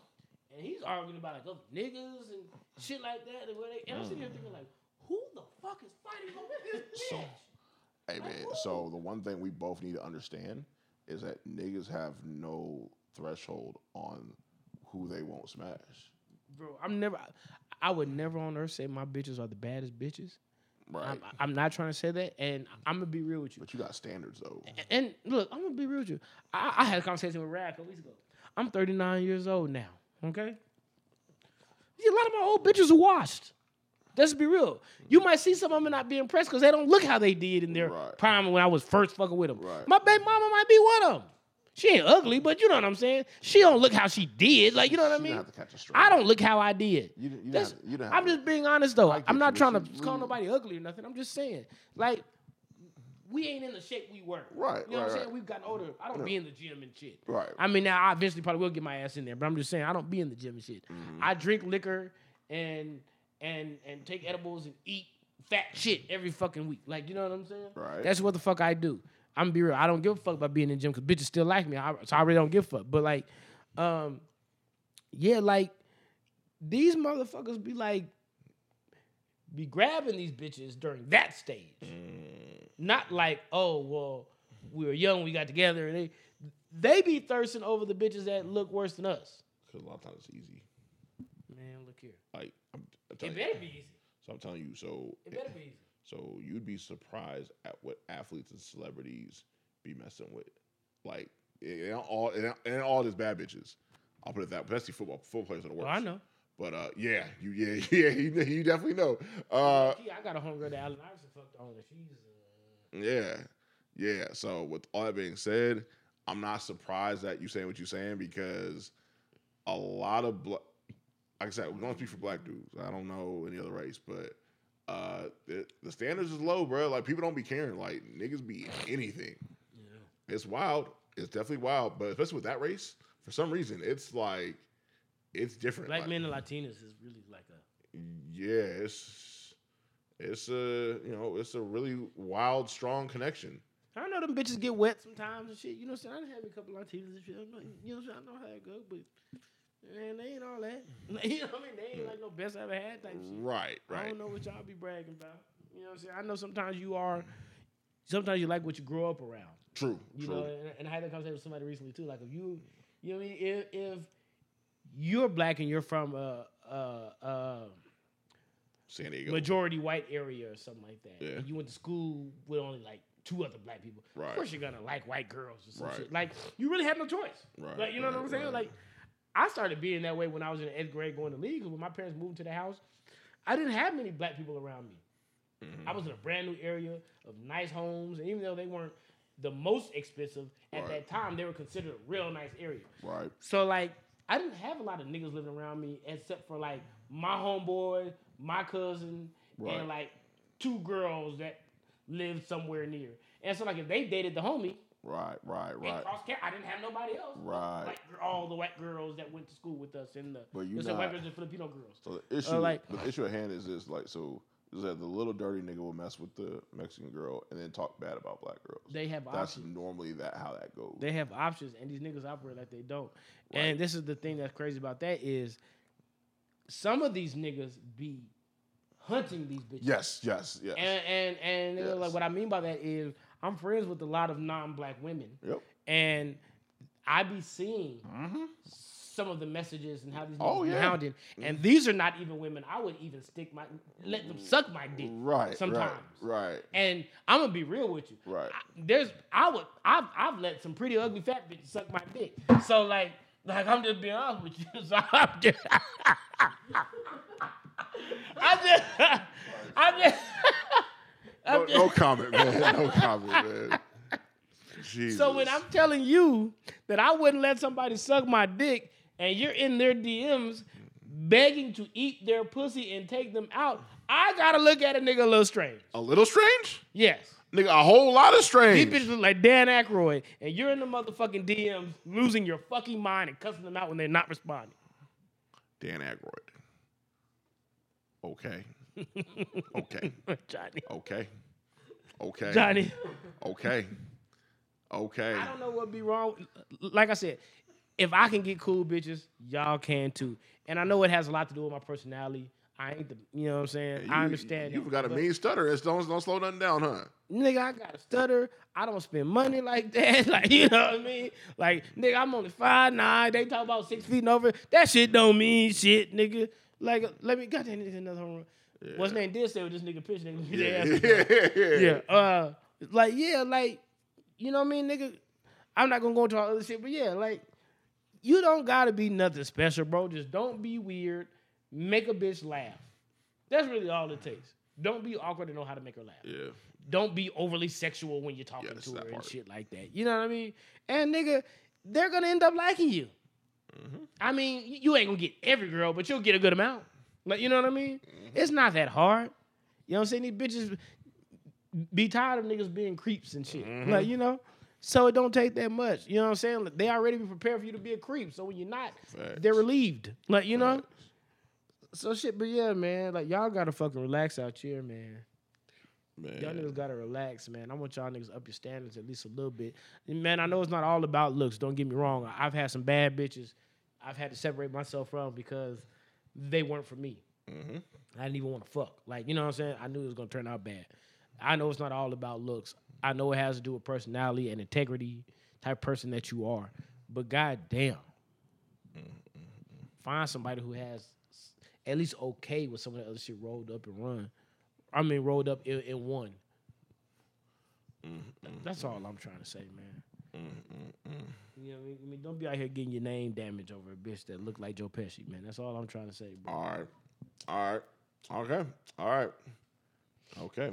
And he's arguing about like other niggas and shit like that. And, where they, and I'm sitting here mm. thinking like, who the fuck is fighting over this bitch? So- Hey man, so the one thing we both need to understand is that niggas have no threshold on who they won't smash. Bro, I'm never. I would never on earth say my bitches are the baddest bitches. Right. I'm, I'm not trying to say that, and I'm gonna be real with you. but you got standards though. And look, I'm gonna be real with you. I, I had a conversation with Rad a couple weeks ago. I'm 39 years old now. Okay. Yeah, a lot of my old bitches are washed. Let's be real. You might see some of them and not be impressed because they don't look how they did in their Right. prime when I was first fucking with them. Right. My baby mama might be one of them. She ain't ugly, but you know what I'm saying. She don't look how she did. Like you know what I mean. have to catch a stray. I don't look how I did. You. You have- You didn't. I'm have just being honest though. I get I'm not but trying to call really- nobody ugly or nothing. I'm just saying, like, we ain't in the shape we were. Right, You know what I'm saying? right. We've gotten older. I don't be in the gym and shit. Right. I mean, now I eventually probably will get my ass in there, but I'm just saying I don't be in the gym and shit. Mm-hmm. I drink liquor and and and take edibles and eat fat shit every fucking week. Like, you know what I'm saying? Right. That's what the fuck I do. I'm gonna be real. I don't give a fuck about being in the gym because bitches still like me. I, so I really don't give a fuck. But like, um, yeah, like these motherfuckers be like be grabbing these bitches during that stage. Not like, oh well, we were young, we got together, and they they be thirsting over the bitches that look worse than us. Because a lot of times it's easy. Man, look here. Like I'm, I'm It telling you. better be easy. So I'm telling you. So It better be easy. So you'd be surprised at what athletes and celebrities be messing with. Like it ain't all it ain't- all just bad bitches. I'll put it that. Especially football football players are the worst. Well, I know. But uh, yeah, you yeah yeah you, you definitely know. Uh, I got a homegirl that Allen Iverson fucked on, and she's. Yeah, yeah. So with all that being said, I'm not surprised that you saying what you're saying because a lot of bla- like I said, we don't speak for black dudes. I don't know any other race, but uh, the, the standards is low, bro. Like people don't be caring. Like niggas be anything. yeah. It's wild. It's definitely wild, but especially with that race, for some reason, it's like it's different. Black Like, men and Latinas is really like a. yeah, it's it's a you know it's a really wild, strong connection. I know them bitches get wet sometimes and shit. You know what I'm saying? I done had a couple Latinas and shit. You know what I'm saying? I know how it go, but man, they ain't all that. you know what I mean? They ain't like no best I ever had type shit. Right, right. I don't know what y'all be bragging about. You know what I'm saying? I know sometimes you are. Sometimes you like what you grow up around. true, You true. know, and, and I had that conversation with somebody recently too. Like if you, you know what I mean? If, if you're black and you're from a, a, a San Diego, majority white area or something like that, Yeah. and you went to school with only like two other black people, Right. of course you're gonna like white girls or some Right. shit. Like you really have no choice. Right, Like you know what I'm saying? right. Like I started being that way when I was in eighth grade going to league. When my parents moved to the house, I didn't have many black people around me. Mm-hmm. I was in a brand new area of nice homes, and even though they weren't the most expensive at Right. that time, they were considered a real nice area. right, So like, I didn't have a lot of niggas living around me except for like my homeboy, my cousin, Right. and like two girls that lived somewhere near. And so like, if they dated the homie, right, right, right. cross care, I didn't have nobody else. Right. Like all the white girls that went to school with us and the But you let's white girls and Filipino girls. So the issue, Uh, like- the issue at hand is this: like, so is that the little dirty nigga will mess with the Mexican girl and then talk bad about black girls. They have That's options. normally that how that goes. They have options, and these niggas operate like they don't. And this is the thing that's crazy about that is some of these niggas be hunting these bitches. yes, yes, yes. And and and nigga, like what I mean by that is I'm friends with a lot of non-black women, yep. and I be seeing some of the messages and how these niggas Mm-hmm. Oh, yeah. hounding. And these are not even women. I would even stick my let them suck my dick. Right. Sometimes. Right. Right. And I'm gonna be real with you. Right. I, there's I would I've I've let some pretty ugly fat bitches suck my dick. So like like I'm just being honest with you. So I'm just I just I just No, I'm just- no comment, man. No comment, man. Jesus. So when I'm telling you that I wouldn't let somebody suck my dick and you're in their DMs begging to eat their pussy and take them out, I gotta look at a nigga a little strange. a little strange, Yes. Nigga, a whole lot of These strange. bitches look like Dan Aykroyd, and you're in the motherfucking DMs losing your fucking mind and cussing them out when they're not responding. Dan Aykroyd. Okay. Okay. Johnny. Okay. Okay. Johnny. Okay. Okay. I don't know what be wrong. Like I said, if I can get cool bitches, y'all can too. And I know it has a lot to do with my personality. I ain't the, you know what I'm saying? You- I understand. You've got a mean stutter. It's don't don't slow nothing down, huh? Nigga, I got a stutter. I don't spend money like that. Like, you know what I mean? Like, nigga, I'm only five nine. They talk about six feet and over. That shit don't mean shit, nigga. Like, let me got that nigga another home run. What's name did say with this nigga pitch nigga? Yeah, Yeah. yeah, yeah. yeah. Uh, like, yeah, like, you know what I mean, nigga? I'm not gonna go into all other shit, but yeah, like, you don't gotta be nothing special, bro. Just don't be weird. Make a bitch laugh. That's really all it takes. Don't be awkward and know how to make her laugh Yeah. don't be overly sexual when you're talking Yes, to her and shit like that. You know what I mean? And nigga, they're gonna end up liking you. Mm-hmm. I mean, you ain't gonna get every girl, but you'll get a good amount. Like, you know what I mean? Mm-hmm. It's not that hard. You know what I'm saying? These bitches be tired of niggas being creeps and shit. Mm-hmm. Like, you know? So it don't take that much. You know what I'm saying? Like, They already be prepared for you to be a creep. So when you're not, Facts. they're relieved. Like, you know? So shit, but yeah, man. Like y'all gotta fucking relax out here, man. Man. Y'all niggas gotta relax, man. I want y'all niggas up your standards at least a little bit. And man, I know it's not all about looks. Don't get me wrong. I've had some bad bitches. I've had to separate myself from because they weren't for me. Mm-hmm. I didn't even want to fuck. Like you know what I'm saying. I knew it was gonna turn out bad. I know it's not all about looks. I know it has to do with personality and integrity, type person that you are. But god damn, mm-hmm. find somebody who has at least okay with some of the other shit rolled up and run. I mean, rolled up in, in one. That's all I'm trying to say, man. You know, what I mean? I mean, don't be out here getting your name damaged over a bitch that look like Joe Pesci, man. That's all I'm trying to say, bro. All right. All right. Okay. All right. Okay.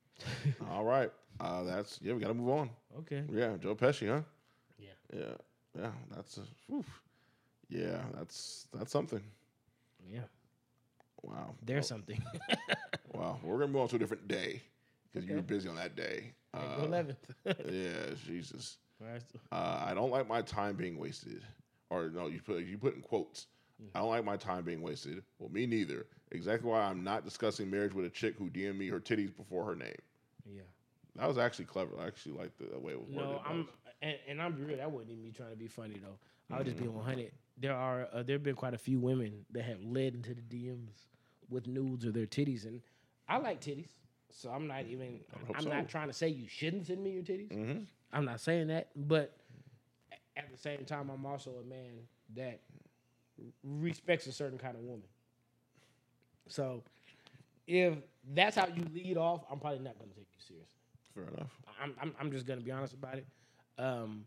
All right. Uh, that's yeah. We gotta move on. Okay. Yeah, Joe Pesci, huh? Yeah. Yeah. Yeah. That's a. whew. Yeah. That's that's something. Yeah. Wow. There's something. Wow. We're gonna move on to a different day because you were busy on that day. Uh, 11th. yeah. Jesus. Uh, I don't like my time being wasted. Or no, you put you put in quotes. I don't like my time being wasted. Well, me neither. Exactly why I'm not discussing marriage with a chick who DM'd me her titties before her name. Yeah. That was actually clever. I actually like the way it was worded. No, I'm and, and I'm real. That wasn't even me trying to be funny though. I was just be 100. There are uh, there have been quite a few women that have led into the DMs with nudes of their titties, and I like titties, so I'm not even. I'm so. not trying to say you shouldn't send me your titties. Mhm. I'm not saying that, but at the same time, I'm also a man that respects a certain kind of woman. So if that's how you lead off, I'm probably not going to take you seriously. Fair enough. I'm, I'm, I'm just gonna be honest about it. Um,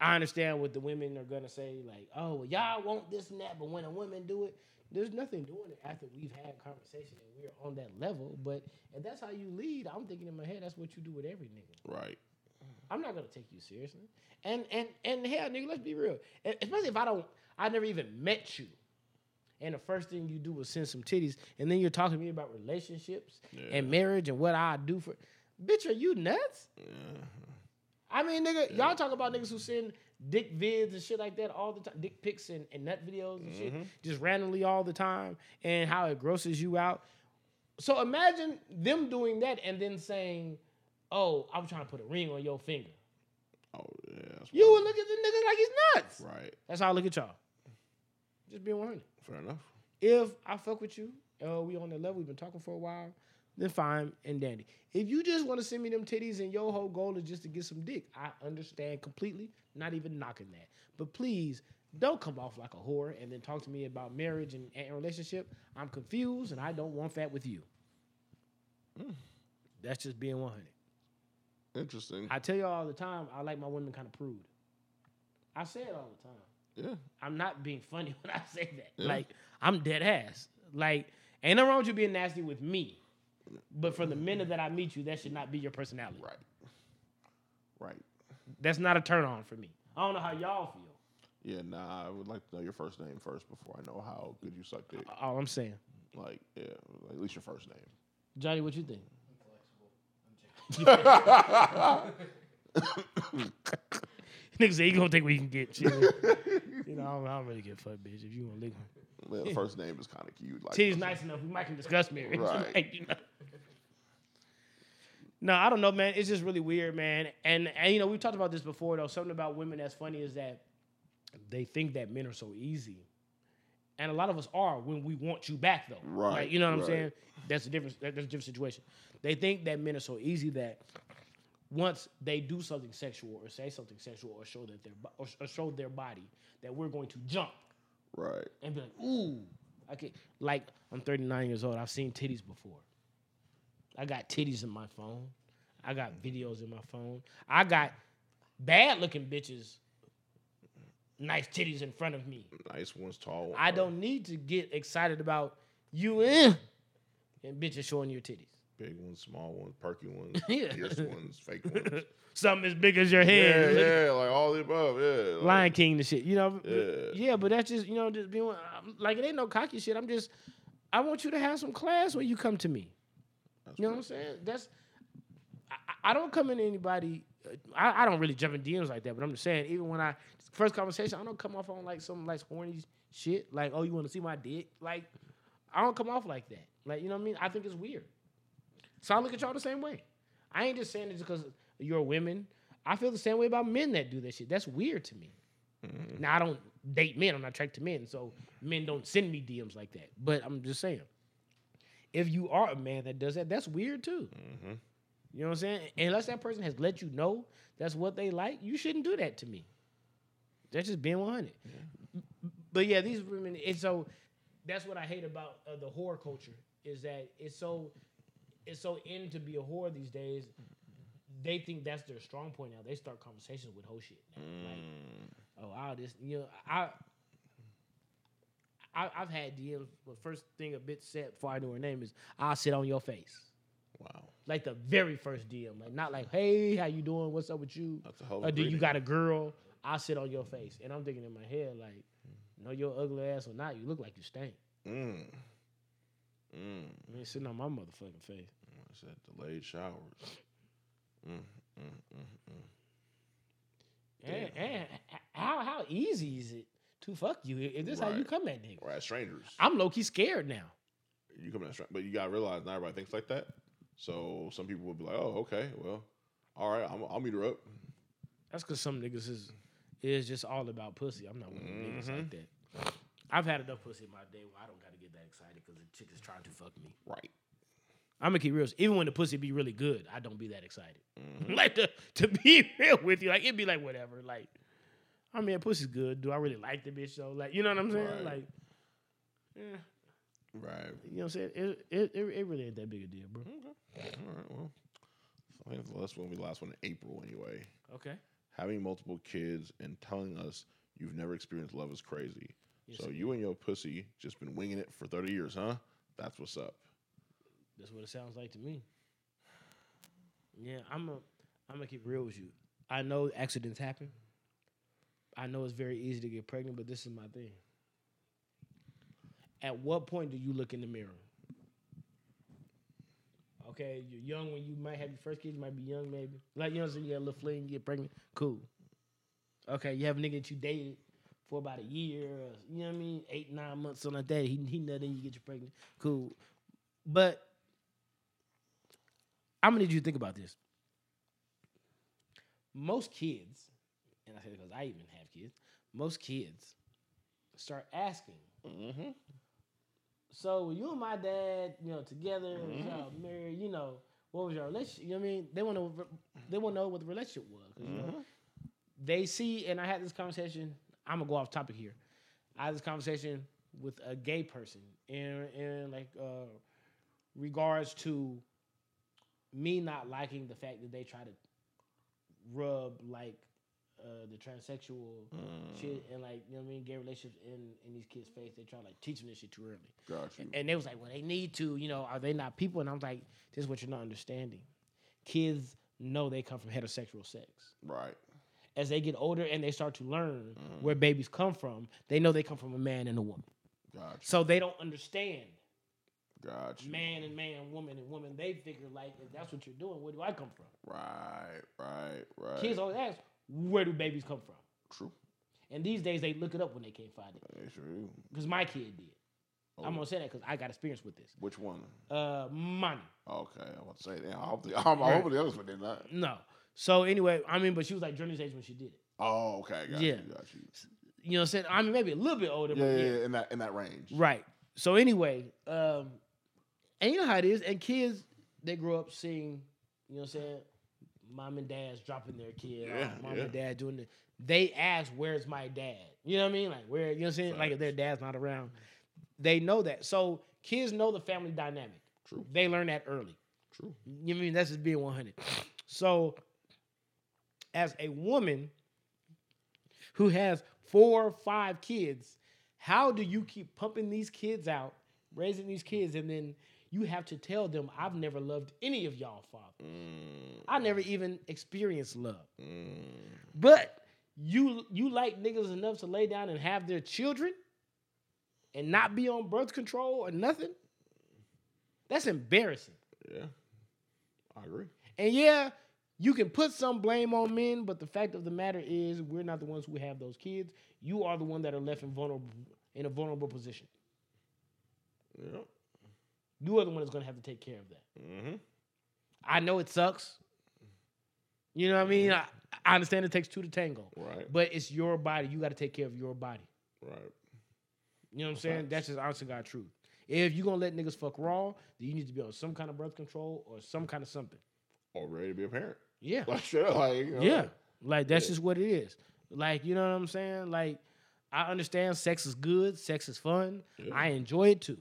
I understand what the women are gonna say, like, "Oh, well, y'all want this and that," but when a woman do it, there's nothing doing it after we've had conversation and we're on that level. But if that's how you lead, I'm thinking in my head, that's what you do with every nigga. Right. I'm not gonna take you seriously. And and and hell, nigga, let's be real. Especially if I don't, I never even met you. And the first thing you do is send some titties, and then you're talking to me about relationships and marriage and what I do for. Bitch, are you nuts? I mean, nigga, y'all talk about niggas who send dick vids and shit like that all the time, dick pics and, and nut videos and shit, just randomly all the time, and how it grosses you out. So imagine them doing that and then saying, "Oh, I'm trying to put a ring on your finger." Oh yeah. You would look at the nigga like he's nuts. right. That's how I look at y'all. Just being 100. Fair enough. If I fuck with you, uh, we on the level, we've been talking for a while, then fine and dandy. If you just want to send me them titties and your whole goal is just to get some dick, I understand completely. Not even knocking that. But please don't come off like a whore and then talk to me about marriage and, and relationship. I'm confused and I don't want that with you. Hmm. That's just being 100. Interesting. I tell you all the time, I like my women kind of prude. I say it all the time. yeah. I'm not being funny when I say that. Yeah. Like I'm dead ass. Like ain't nothing wrong with you being nasty with me, but for the minute that I meet you, that should not be your personality. Right. Right. That's not a turn on for me. I don't know how y'all feel. Yeah. Nah. I would like to know your first name first before I know how good you suck dick. All I'm saying, Like yeah. At least your first name. Johnny, what you think? Nigga say he gonna take what he can get. Shit. you know, I don't, I don't really give a fuck, bitch. If you want to lick me, Man, the first name is kind of cute. Like T's nice enough. We might can discuss marriage. Right. Like, you know. No, I don't know, man. It's just really weird, man. And and you know, we've talked about this before though. Something about women that's funny is that they think that men are so easy. And a lot of us are when we want you back though. Right, Like, you know what I'm saying? That's a different that's a different situation. They think that men are so easy that once they do something sexual or say something sexual or show that their or, or show their body that we're going to jump Right. and be like, ooh, I can like I'm 39 years old. I've seen titties before. I got titties in my phone. I got videos in my phone. I got bad looking bitches, nice titties in front of me. Nice ones, tall ones. I don't need to get excited about you and bitches showing your titties. Big ones, small ones, perky ones, Yeah. ones, fake ones. Something as big as your yeah, head. Look- yeah, like all the above. Yeah. like- Lion King and shit, you know. Yeah. Yeah, but that's just you know just being like it ain't no cocky shit. I'm just I want you to have some class when you come to me. You know what I'm saying? That's I, I- don't come in anybody. uh, I, I don't really jump in DMs like that, but I'm just saying even when I first conversation, I don't come off on like some like horny shit. Like oh you want to see my dick? Like I don't come off like that. Like you know what I mean? I think it's weird. So I look at y'all the same way. I ain't just saying it because you're women. I feel the same way about men that do that shit. That's weird to me. Now I don't date men. I'm not attracted to men, so men don't send me DMs like that. But I'm just saying, if you are a man that does that, that's weird too. You know what I'm saying? Unless that person has let you know that's what they like, you shouldn't do that to me. That's just being 100. but yeah, these women. And so that's what I hate about uh, the whore culture is that it's so it's so in to be a whore these days. They think that's their strong point now. They start conversations with whole shit. now. Like, oh, all this, you know, I. I, I've had DMs. The first thing a bitch said before I knew her name is, "I'll sit on your face." Wow. Like the very first DM, like not like, "Hey, how you doing? What's up with you?" That's a of Or do you got a girl? I'll sit on your face, and I'm thinking in my head like, "No, your ugly ass or not, you look like you stink." Mm. Mm. I mean, sitting on my motherfucking face. I said delayed showers. Mm, mm, mm, mm. And, and how how easy is it to fuck you? If this how you come at nigga, Or as strangers. I'm low key scared now. you come in straight, but you gotta realize not everybody thinks like that. So some people will be like, "Oh, okay, well, all right, I'm, I'll meet her up." That's because some niggas is is just all about pussy. I'm not one of them niggas Mm-hmm. like that. I've had enough pussy in my day where I don't got to get that excited because the chick is trying to fuck me. Right. I'm gonna keep real. Even when the pussy be really good, I don't be that excited. Mm-hmm. like to to be real with you, like it'd be like whatever. Like, I mean, pussy's good. Do I really like the bitch though? Like, you know what I'm saying? Right. Like, yeah, Right. you know what I'm saying? It, it it it really ain't that big a deal, bro. Okay. All right. Well, I think the last one will be the last one in April anyway. Okay. Having multiple kids and telling us you've never experienced love is crazy. Yes, so you and your pussy just been winging it for 30 years, huh? That's what's up. That's what it sounds like to me. Yeah, I'm a I'm gonna keep real with you. I know accidents happen. I know it's very easy to get pregnant, but this is my thing. At what point do you look in the mirror? Okay, you're young when you might have your first kid, you might be young maybe. Like you know, so you get a little fling, you get pregnant, cool. Okay, you have a nigga that you dated for about a year, or, you know what I mean, eight, nine months, something like that. He he nothing, you get you pregnant, cool. But I'm gonna need you to think about this. Most kids, and I say because I even have kids, most kids start asking. Mm-hmm. So you and my dad, you know, together, was y'all married, you know, what was your relationship? You know what I mean? They want to they want to know what the relationship was. 'cause, you know, they see, and I had this conversation. I'm gonna go off topic here. I had this conversation with a gay person in in like uh, regards to me not liking the fact that they try to rub like uh, the transsexual shit and like you know what I mean gay relationships in in these kids' face. They try to like teach them this shit too early. Got you. And they was like, well, they need to, you know, are they not people? And I was like, this is what you're not understanding. Kids know they come from heterosexual sex. Right. As they get older and they start to learn Mm. where babies come from, they know they come from a man and a woman. Got you. So they don't understand Got you. man and man, woman and woman. They figure like, if that's what you're doing, where do I come from? Right. Right. Right. Kids always ask, where do babies come from? True. And these days they look it up when they can't find it. They sure. Because my kid did. I'm Oh. gonna say that because I got experience with this. Which one? Uh, money. Okay, I'm gonna say that. I hope the, I'm, I hope the others one did not. No. So anyway, I mean, but she was like Journey's age when she did it. Oh, okay. Got Yeah. you. Got you. You know what I'm saying? I mean, maybe a little bit older, Yeah, but yeah, yeah. in that in that range. Right. So anyway, um, and you know how it is, and kids they grow up seeing, you know what I'm saying, mom and dad's dropping their kid, Yeah, mom yeah. and dad doing it. They ask, "Where's my dad?" You know what I mean? Like where, you know what I'm saying? Like if their dad's not around, they know that. So kids know the family dynamic. True. They learn that early. True. You know I mean that's just being 100. So, as a woman who has four or five kids, how do you keep pumping these kids out, raising these kids, and then you have to tell them, "I've never loved any of y'all fathers. I mm. never even experienced love." Mm. But you you like niggas enough to lay down and have their children, and not be on birth control or nothing. That's embarrassing. Yeah, I agree. And yeah, you can put some blame on men, but the fact of the matter is, we're not the ones who have those kids. You are the one that are left in vulnerable in a vulnerable position. Yeah. You are the one that's gonna have to take care of that. Mm-hmm. I know it sucks. You know what I mean? I, I understand it takes two to tango, Right. but it's your body. You got to take care of your body. Right. You know what I'm saying? That's just honest to God truth. If you're gonna let niggas fuck raw, then you need to be on some kind of birth control or some kind of something. Or ready to be a parent. Yeah. Like sure, like you know, Yeah. Like that's just what it is. Like, you know what I'm saying? Like, I understand sex is good, sex is fun. Yeah. I enjoy it too.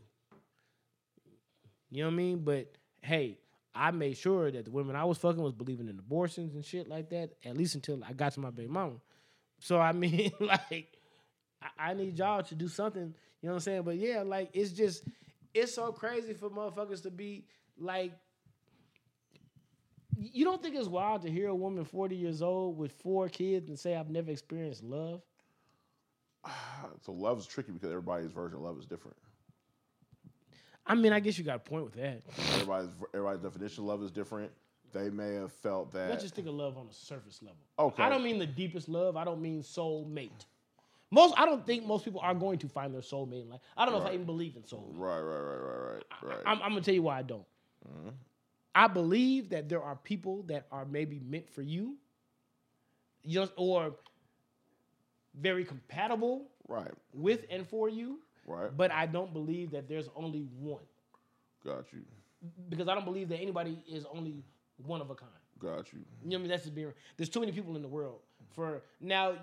You know what I mean? But hey, I made sure that the women I was fucking was believing in abortions and shit like that, at least until I got to my baby mama. So I mean, like, I, I need y'all to do something, you know what I'm saying? But yeah, like it's just it's so crazy for motherfuckers to be like you don't think it's wild to hear a woman 40 years old with four kids and say I've never experienced love? So love is tricky because everybody's version of love is different. I mean, I guess you got a point with that. Everybody's everybody's definition of love is different. They may have felt that. Let's just think of love on a surface level. Okay. I don't mean the deepest love. I don't mean soulmate. Most I don't think most people are going to find their soulmate in life. I don't know if I even believe in soulmate. right, right, right, right, right, right. I'm, I'm gonna tell you why I don't. Mm-hmm. I believe that there are people that are maybe meant for you, just or very compatible right, with and for you. right. But I don't believe that there's only one Got you, because I don't believe that anybody is only one of a kind. got you. You know what I mean? That's just being. There's too many people in the world for now.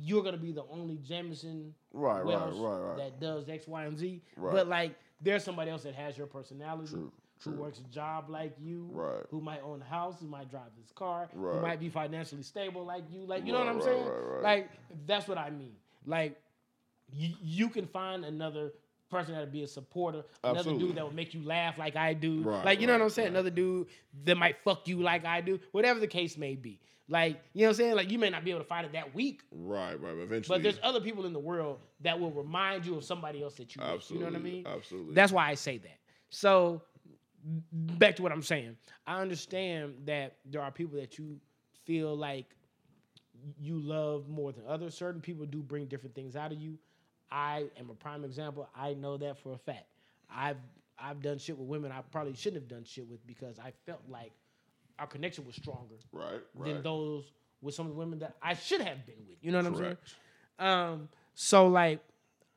You're gonna be the only Jameson Right, right, right, right. that does X, Y, and Z. Right. But like, there's somebody else that has your personality, True, who works a job like you, Right. who might own a house, who might drive his car, who might be financially stable like you. Like, you know what I'm right, saying? right, right. Like, that's what I mean. Like, you, you can find another person that'll be a supporter, another Absolutely. dude that will make you laugh like I do. Right, like, you know what I'm saying? right. Another dude that might fuck you like I do, whatever the case may be. Like, you know what I'm saying? Like, you may not be able to find it that week, Right, right. But eventually, but there's other people in the world that will remind you of somebody else that you miss. You know what I mean? absolutely. That's why I say that. So back to what I'm saying. I understand that there are people that you feel like you love more than others. Certain people do bring different things out of you. I am a prime example. I know that for a fact. I've I've done shit with women I probably shouldn't have done shit with because I felt like our connection was stronger right, than those with some of the women that I should have been with. You know what I'm saying? Correct. Um, so like,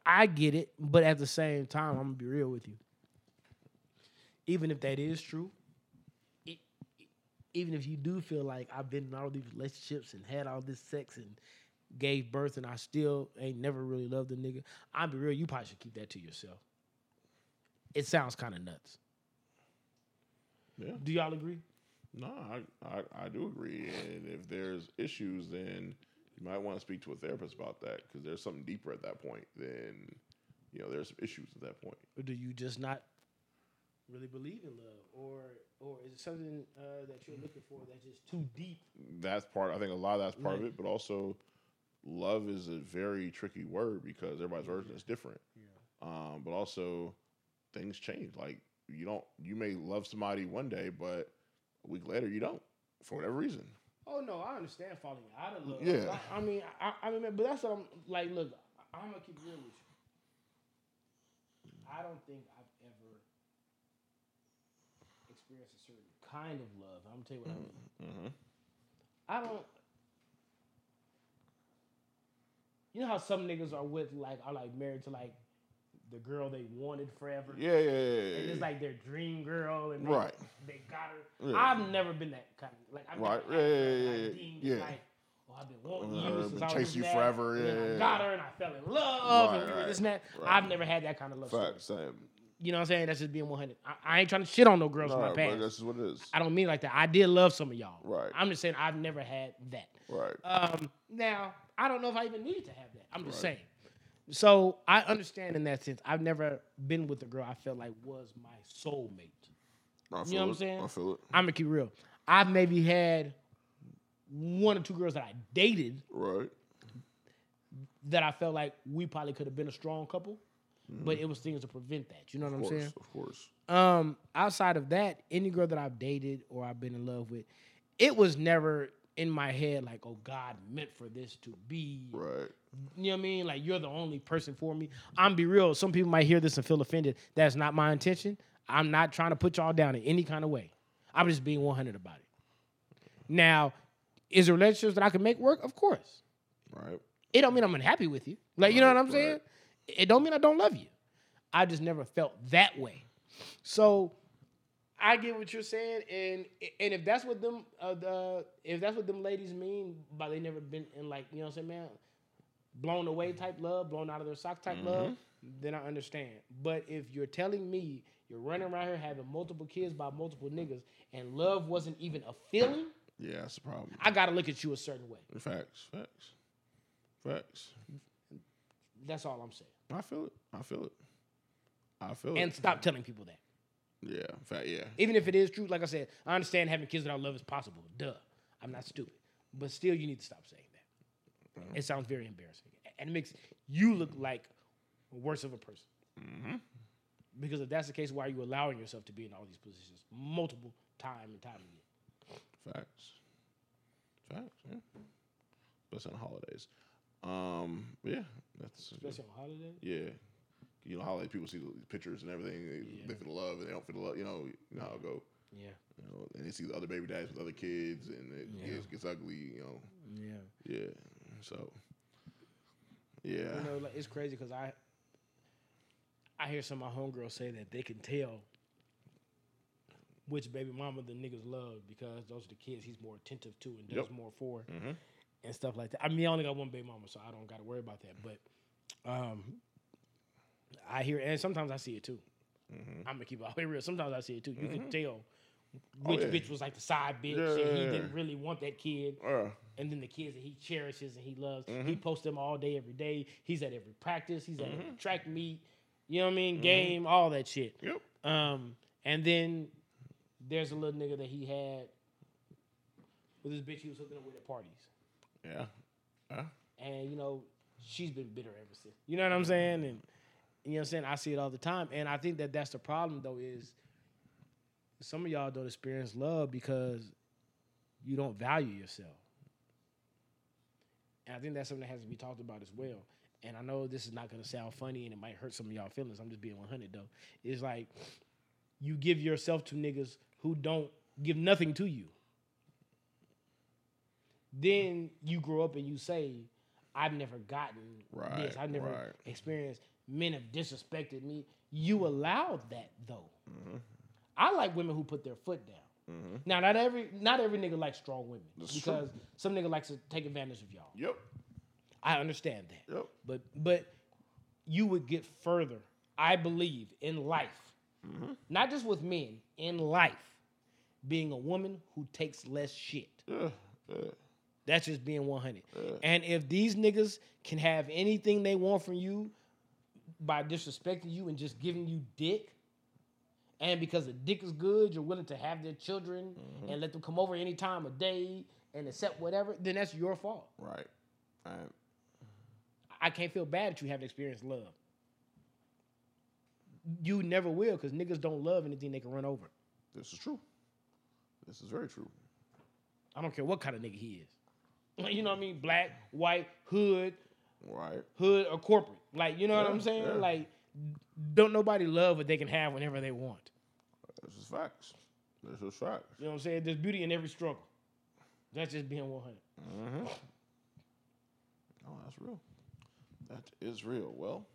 I get it, but at the same time, I'm gonna be real with you. Even if that is true, it, even if you do feel like I've been in all these relationships and had all this sex and gave birth and I still ain't never really loved a nigga, I'll be real. You probably should keep that to yourself. It sounds kind of nuts. Yeah. Do y'all agree? No, I, I, I do agree. And if there's issues, then you might want to speak to a therapist about that because there's something deeper at that point. Then, you know, there's issues at that point. or do you just not really believe in love, or or is it something uh, that you're looking for that's just too deep? That's part. I think a lot of that's part of it, but also, love is a very tricky word because everybody's version is different. Um, but also, things change. Like you don't, you may love somebody one day, but a week later you don't for whatever reason. Oh no, I understand falling out of love. Yeah. I, I mean, I, I mean, but that's what I'm like. Look, I'm gonna keep real with you. I don't think I've ever experienced a certain kind of love. I'm gonna tell you what I mean. Mm-hmm. I don't. You know how some niggas are with like are like married to like the girl they wanted forever. Yeah, yeah, yeah, yeah, And it's like their dream girl, and they, Right. they got her. Yeah. I've never been that kind of like I've Right. never Yeah, her yeah, yeah, deemed yeah. Like, oh, I've been wanting Uh, you since I was chasing you that, forever, yeah, I got her, and I fell in love, Right, and right, this and that. right. I've never had that kind of love story. Fact, same. You know what I'm saying? That's just being 100. I, I ain't trying to shit on no girls No, from my past. this is what it is. I don't mean like that. I did love some of y'all. Right. I'm just saying I've never had that. Right. Um, now I don't know if I even needed to have that. I'm just Right. saying. So I understand in that sense. I've never been with a girl I felt like was my soulmate. I feel You know what I'm saying? I feel it. I'm gonna keep real. I've maybe had one or two girls that I dated Right. that I felt like we probably could have been a strong couple, but it was things to prevent that. You know what Mm-hmm. Of I'm course. saying? Of course. Um, outside of that, any girl that I've dated or I've been in love with, it was never in my head like, oh God meant for this to be. Right. You know what I mean? Like you're the only person for me. I'm be real. Some people might hear this and feel offended. That's not my intention. I'm not trying to put y'all down in any kind of way. I'm just being 100 about it. Now, is there relationships that I can make work? Of course. Right. It don't mean I'm unhappy with you. Like you know what I'm saying? right. It don't mean I don't love you. I just never felt that way. So I get what you're saying, and and if that's what them uh, the if that's what them ladies mean by they never been in like you know what I'm saying, man. blown away type love, blown out of their socks type love, then I understand. But if you're telling me you're running around here having multiple kids by multiple niggas and love wasn't even a feeling, Yeah, that's the problem. I gotta look at you a certain way. Facts, facts, facts. That's all I'm saying. I feel it. I feel it. I feel And it. And stop telling people that. Yeah, fact. Yeah, Even if it is true, like I said, I understand having kids without love is possible. Duh. I'm not stupid. But still, you need to stop saying that. Mm-hmm. It sounds very embarrassing. And it makes you look like worse of a person. Mm-hmm. Because if that's the case, why are you allowing yourself to be in all these positions multiple time and time again? facts, facts. Yeah, especially on holidays. Um, yeah, that's Especially on holiday. yeah. You know, holiday people see the pictures and everything. They, they feel the love and they don't feel the love. You know, you know how it go. Yeah. You know, and they see the other baby dads with other kids, and it Yeah. gets, gets ugly. You know, Yeah. yeah. So, yeah, You know, like it's crazy because I I hear some of my homegirls say that they can tell which baby mama the niggas love because those are the kids he's more attentive to and does Yep. more for Mhm. And stuff like that. I mean, I only got one baby mama, so I don't got to worry about that. But um, I hear, and sometimes I see it too. I'm gonna keep it all real. Sometimes I see it too. You can tell which Mm-hmm. Oh, yeah. bitch was like the side bitch, Yeah, and he yeah, didn't really want that kid Uh, and then the kids that he cherishes and he loves. Mm-hmm. He posts them all day, every day. He's at every practice. He's at Mm-hmm. every track meet. You know what I mean? Game, all that shit. yep. Um, and then there's a little nigga that he had with this bitch he was hooking up with at parties. Yeah. Uh, And you know, she's been bitter ever since. You know what I'm saying? And you know what I'm saying? I see it all the time. And I think that that's the problem though is some of y'all don't experience love because you don't value yourself. And I think that's something that has to be talked about as well. And I know this is not going to sound funny and it might hurt some of y'all feelings. I'm just being 100 though. It's like you give yourself to niggas who don't give nothing to you. Then you grow up and you say, I've never gotten this. I've never right. experienced men have disrespected me. You allowed that though. Mm-hmm. I like women who put their foot down. Now, not every not every nigga likes strong women That's true. because some nigga likes to take advantage of y'all. yep. I understand that. Yep. But but you would get further, I believe, in life. Mm-hmm. Not just with men, in life, being a woman who takes less shit. Yeah. Yeah. That's just being 100. And if these niggas can have anything they want from you by disrespecting you and just giving you dick, and because the dick is good, you're willing to have their children mm-hmm. and let them come over any time of day and accept whatever, then that's your fault. Right. Right. I can't feel bad that you haven't experienced love. You never will because niggas don't love anything they can run over. This is true. This is very true. I don't care what kind of nigga he is. You know what I mean? Black, white, hood, Right. hood, or corporate. Like, you know what I'm saying? yeah. Like, don't nobody love what they can have whenever they want. This is facts. This is facts. You know what I'm saying? There's beauty in every struggle. That's just being 100. Mm-hmm. Oh, that's real. That is real. Well,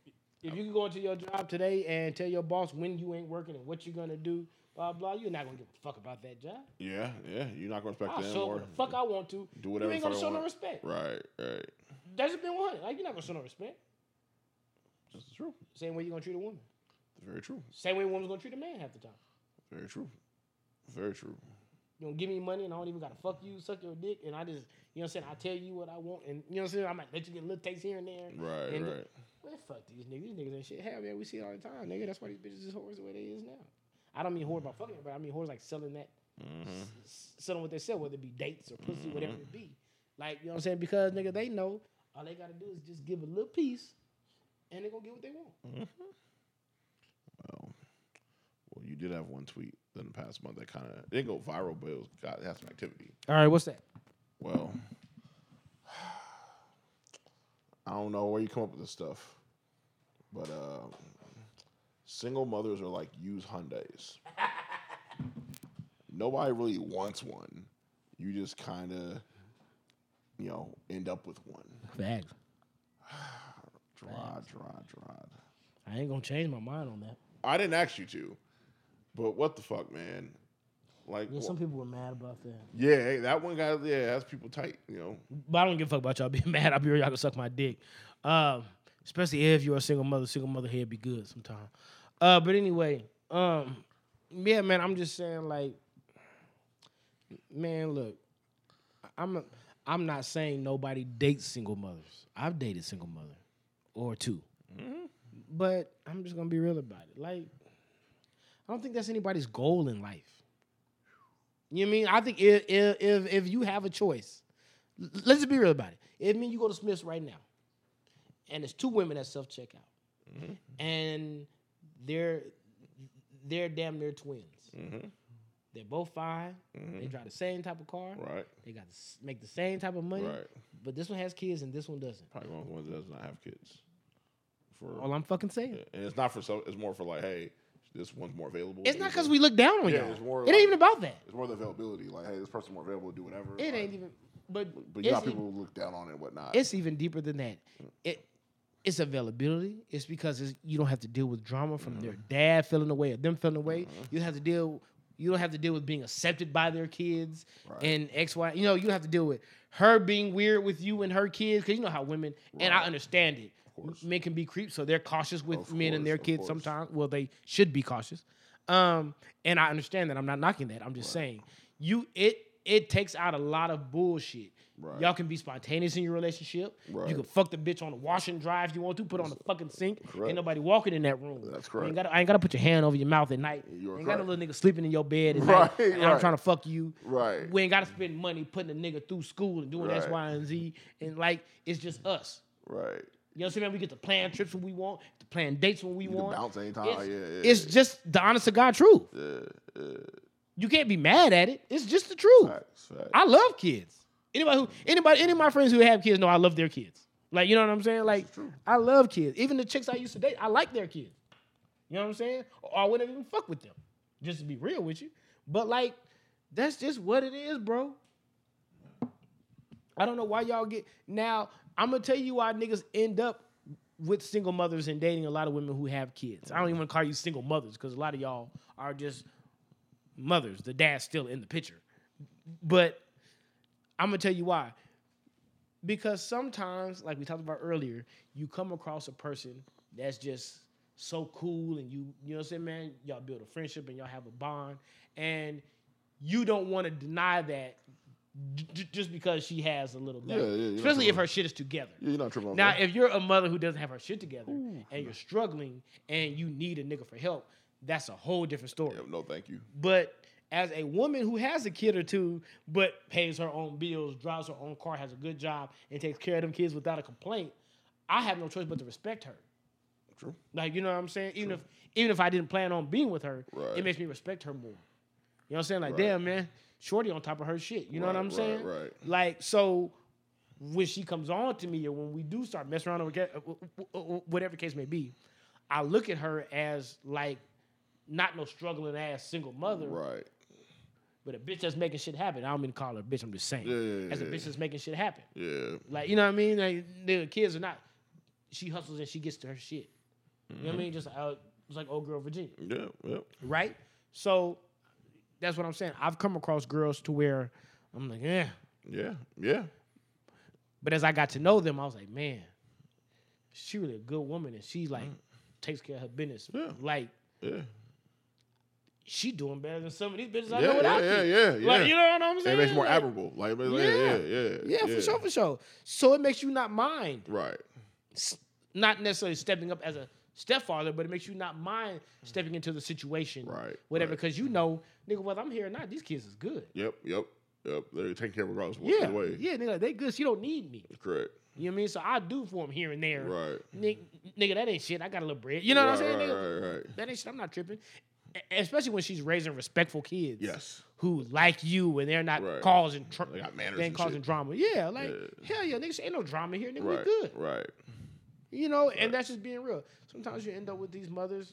If you can go into your job today and tell your boss when you ain't working and what you're gonna do, blah blah, you're not gonna give a fuck about that job. yeah, yeah. You're not gonna respect I'll them show or the fuck I want to. do whatever You ain't gonna show no respect. Right. Right. That's just being 100. Like you're not gonna show no respect. This is true. Same way you're gonna treat a woman. Very true. Same way a woman's gonna treat a man half the time. Very true. Very true. You know, give me money and I don't even gotta fuck you, suck your dick, and I just, you know what I'm saying? I tell you what I want, and you know what I'm saying? I might let you get a little taste here and there. Right. And right. Man, fuck these niggas. These niggas ain't shit. Hell, man, we see it all the time, nigga. That's why these bitches is whores the way they is now. I don't mean whore about fucking, but I mean whores like selling that, Mm-hmm. s- selling what they sell, whether it be dates or pussy, whatever it be. Like, you know what I'm saying? Because, nigga, they know all they gotta do is just give a little piece, and they gonna get what they want. Well, well, you did have one tweet in the past month that kind of didn't go viral, but it was got it had some activity. All right, what's that? Well, I don't know where you come up with this stuff, but uh, single mothers are like used Hyundais. Nobody really wants one. You just kind of, you know, end up with one. Facts. Dry, dry, dry. I ain't gonna change my mind on that. I didn't ask you to, but what the fuck, man? Like, Yeah, some people were mad about that. yeah, hey, that one guy, yeah, that's people tight. You know, But I don't give a fuck about y'all being mad. I'll be real, y'all can suck my dick. Um, especially if you're a single mother. Single mother head be good sometime. Uh, but anyway, um, yeah, man, I'm just saying, like, man, look, I'm a, I'm not saying nobody dates single mothers. I've dated single mother or 2 but I'm just gonna be real about it. Like, I don't think that's anybody's goal in life. You know what I mean? I think if if if, you have a choice, let's just be real about it. If mean you go to Smith's right now, and there's two women that self checkout, and they're they're damn near twins. Mm-hmm. They're both fine. Mm-hmm. They drive the same type of car. right, They got to make the same type of money. right. But this one has kids and this one doesn't. Probably one of the ones that does not have kids. For All I'm fucking saying. and it's not for so. It's more for like, hey, this one's more available. It's not because we look down on Yeah, y'all. it's more it like- ain't even about that. It's more the availability. Like, hey, this person's more available to do whatever. It like, ain't even. But, But you it's got e- people who look down on it and whatnot. it's even deeper than that. It it's availability. It's because it's, you don't have to deal with drama from their dad feeling away or them feeling away. You have to deal. You don't have to deal with being accepted by their kids and X Y. You know, you don't have to deal with her being weird with you and her kids because you know how women. And I understand it. Men can be creeps, so they're cautious with Of men and their kids course. sometimes. Well, they should be cautious. Um, and I understand that. I'm not knocking that. I'm just saying you it it takes out a lot of bullshit. Right. Y'all can be spontaneous in your relationship. Right. You can fuck the bitch on the wash and dry if you want to. Put on the fucking sink. Correct. Ain't nobody walking in that room. That's You correct. ain't gotta, I ain't gotta put your hand over your mouth at night. You're ain't got no correct. little nigga sleeping in your bed at Right, night. And I'm trying to fuck you. Right. We ain't gotta spend money putting a nigga through school and doing X, Right. Y, and Z. And like it's just us. right. You know what I'm saying? We get to plan trips when we want, to plan dates when we You want. bounce anytime. It's, yeah, yeah. it's just the honest to God truth. Yeah. You can't be mad at it. It's just the truth. Facts, facts. I love kids. Anybody who anybody any of my friends who have kids know I love their kids. Like you know what I'm saying? Like I love kids. Even the chicks I used to date, I like their kids. You know what I'm saying? Or I wouldn't even fuck with them. Just to be real with you. But like, that's just what it is, bro. I don't know why y'all get now. I'm gonna tell you why niggas end up with single mothers and dating a lot of women who have kids. I don't even want to call you single mothers because a lot of y'all are just mothers. The dad's still in the picture. But I'm gonna tell you why. Because sometimes, like we talked about earlier, you come across a person that's just so cool and you, you know what I'm saying, man? Y'all build a friendship and y'all have a bond. And you don't want to deny that j- just because she has a little better. Yeah, yeah, Especially if her shit is together. Yeah, you're not tripping on Now, that. if you're a mother who doesn't have her shit together and you're struggling and you need a nigga for help, that's a whole different story. Yeah, no, thank you. But as a woman who has a kid or two, but pays her own bills, drives her own car, has a good job, and takes care of them kids without a complaint, I have no choice but to respect her. True. Like you know what I'm saying? Even if even if I didn't plan on being with her, Right. it makes me respect her more. You know what I'm saying? Like, Right. damn man, Shorty on top of her shit. You know what I'm saying? right. Like so. When she comes on to me, or when we do start messing around, or whatever- uh, whatever case may be, I look at her as like not no struggling ass single mother, Right. But a bitch that's making shit happen. I don't mean to call her a bitch. I'm just saying. Yeah, yeah, As a bitch that's making shit happen. Yeah. Like, you know what I mean? Like, the kids are not. She hustles and she gets to her shit. You know what I mean? Just uh, it's like old girl Virginia, Yeah. Yeah. right? So that's what I'm saying. I've come across girls to where I'm like, yeah. Yeah. Yeah. But as I got to know them, I was like, man, she really a good woman, and she Mm. like takes care of her business. Yeah. Like Yeah. She doing better than some of these bitches I Yeah, know without yeah, kids. yeah, yeah, Like, you know what I'm saying? it makes more Like, admirable. Like, yeah, yeah, yeah, Yeah, for sure, for sure. So it makes you not mind, Right. not necessarily stepping up as a stepfather, but it makes you not mind stepping into the situation, Right, Whatever, right. because you know, nigga, whether I'm here or not, these kids is good. Yep. Yep. Yep. They're taking care of regardless of Yeah, the way. yeah, nigga, they good. She don't need me. Correct. You know what I mean? So I do for them here and there. Right. Nigga, nigga, that ain't shit. I got a little bread. You know what I'm saying? right, nigga? right, right. That ain't shit. I'm not tripping. Especially when she's raising respectful kids. Yes. Who like you and they're not Right. causing tr- They got manners they ain't and causing shit. drama. Yeah, like Yeah. hell yeah, niggas ain't no drama here. Nigga, Right. we good. Right. You know, and that's just being real. Sometimes you end up with these mothers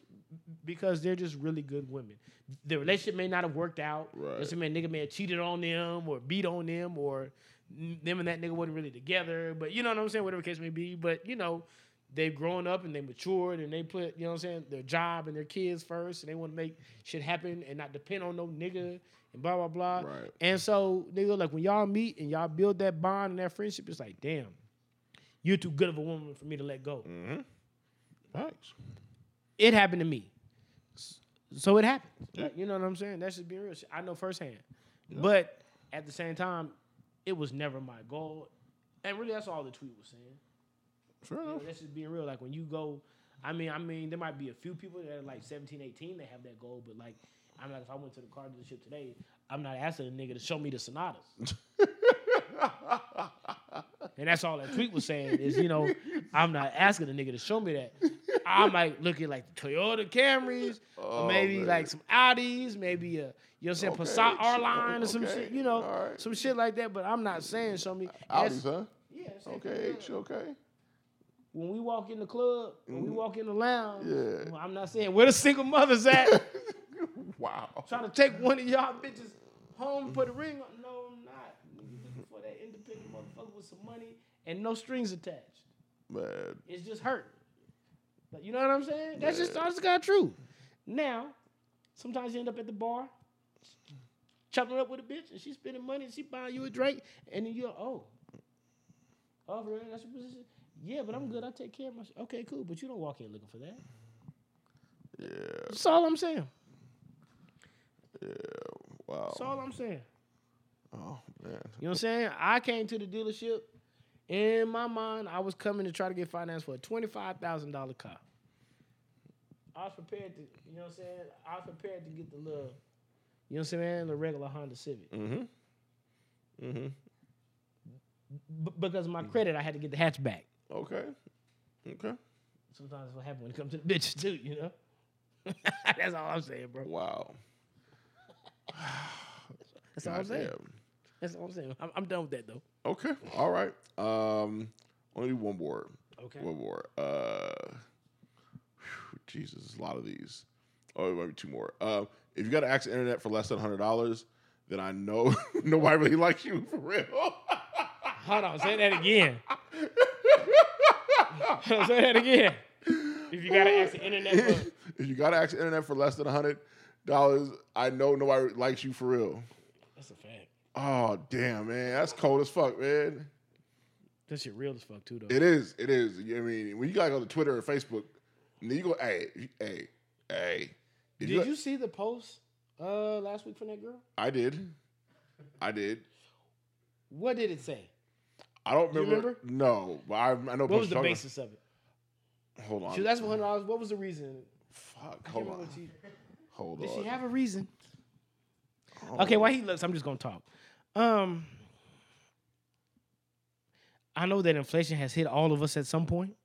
because they're just really good women. The relationship may not have worked out. Right. Doesn't nigga may have cheated on them or beat on them or them and that nigga wasn't really together. But you know what I'm saying? Whatever the case may be. But you know, they've grown up and they matured and they put, you know what I'm saying, their job and their kids first and they want to make shit happen and not depend on no nigga and blah blah blah. Right. And so, nigga, like when y'all meet and y'all build that bond and that friendship, it's like, damn, you're too good of a woman for me to let go. Mm. Thanks. It happened to me. So it happened. Like, you know what I'm saying? That's just being real. I know firsthand. But at the same time, it was never my goal. And really, that's all the tweet was saying. Fair You know, enough. that's just being real. Like when you go, I mean, I mean, there might be a few people that are like 17, 18 that have that goal, but like, I'm like, if I went to the car dealership today, I'm not asking a nigga to show me the Sonatas. and that's all that tweet was saying is, you know, I'm not asking a nigga to show me that. I might look at like the Toyota Camrys, Oh, or maybe man. like some Audis, maybe a you know what I'm saying, Okay, Passat R line or some okay, shit, you know, right. some shit like that. But I'm not saying show me. Audis, huh? Yeah. Okay, H, okay. When we walk in the club, when we walk in the lounge, Mm-hmm. Yeah. well, I'm not saying where the single mothers at, Wow. trying to take one of y'all bitches home put a ring on. No, I'm not. Nigga looking for that independent motherfucker with some money and no strings attached. Man. It's just hurt. Like, you know what I'm saying? That's just honest to God true. Now, sometimes you end up at the bar, chopping up with a bitch, and she's spending money and she buying you a drink, and then you're oh. Oh, for real? That's your position? Yeah, but I'm good. I take care of myself. Okay, cool. But you don't walk in looking for that. Yeah. That's all I'm saying. Yeah. Wow. That's all I'm saying. Oh man. You know what I'm saying? I came to the dealership. In my mind, I was coming to try to get finance for a twenty-five thousand dollar car. I was prepared to, you know what I'm saying? I was prepared to get the little, you know what I'm saying, the regular Honda Civic. Mm-hmm. Mm-hmm. B- because of my credit, I had to get the hatchback. Okay. Okay. Sometimes what happens when it comes to the bitches too, you know? that's all I'm saying, bro. Wow. That's all I'm saying. Goddamn. That's all I'm saying. I'm, I'm done with that though. Okay. All right. Um, only one more. Okay. One more. Uh, whew, Jesus, a lot of these. Oh, maybe two more. Um, if you got to access internet for less than hundred dollars, then I know nobody really likes you for real. Hold on, say that again. say that again. If you gotta ask the internet for if you got to ask the internet for less than hundred dollars, I know nobody likes you for real. That's a fact. Oh damn, man, that's cold as fuck, man. That shit real as fuck too though. It is. It is. I mean, when you gotta go to Twitter and Facebook, and then you go, hey, hey, hey. Did you see the post uh last week from that girl? I did. I did. What did it say? I don't You remember. remember? No, but I, I know. What was the talking- basis of it? Hold on. She was asking for hundred dollars. What was the reason? Fuck. Hold on. she- Hold Did on. she have a reason? Hold Okay, on. while he looks, I'm just gonna talk. Um, I know that inflation has hit all of us at some point.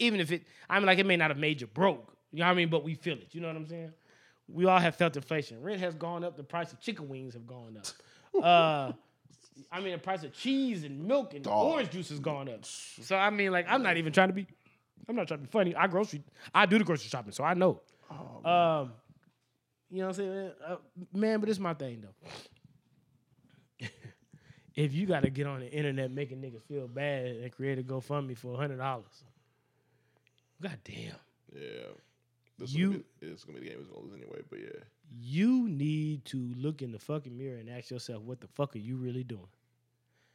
Even if it, I mean, like it may not have made you broke. You know what I mean? But we feel it. You know what I'm saying? We all have felt inflation. Rent has gone up. The price of chicken wings have gone up. Uh, I mean, the price of cheese and milk and Dog. orange juice has gone up. So I mean, like, I'm not even trying to be. I'm not trying to be funny. I grocery. I do the grocery shopping, so I know. um, you know what I'm saying, uh, man? But it's my thing though. if you got to get on the internet making niggas feel bad and create a GoFundMe for hundred dollars, god damn, Yeah. This You- gonna be, it's gonna be the game is gonna lose anyway. But yeah. You need to look in the fucking mirror and ask yourself, what the fuck are you really doing?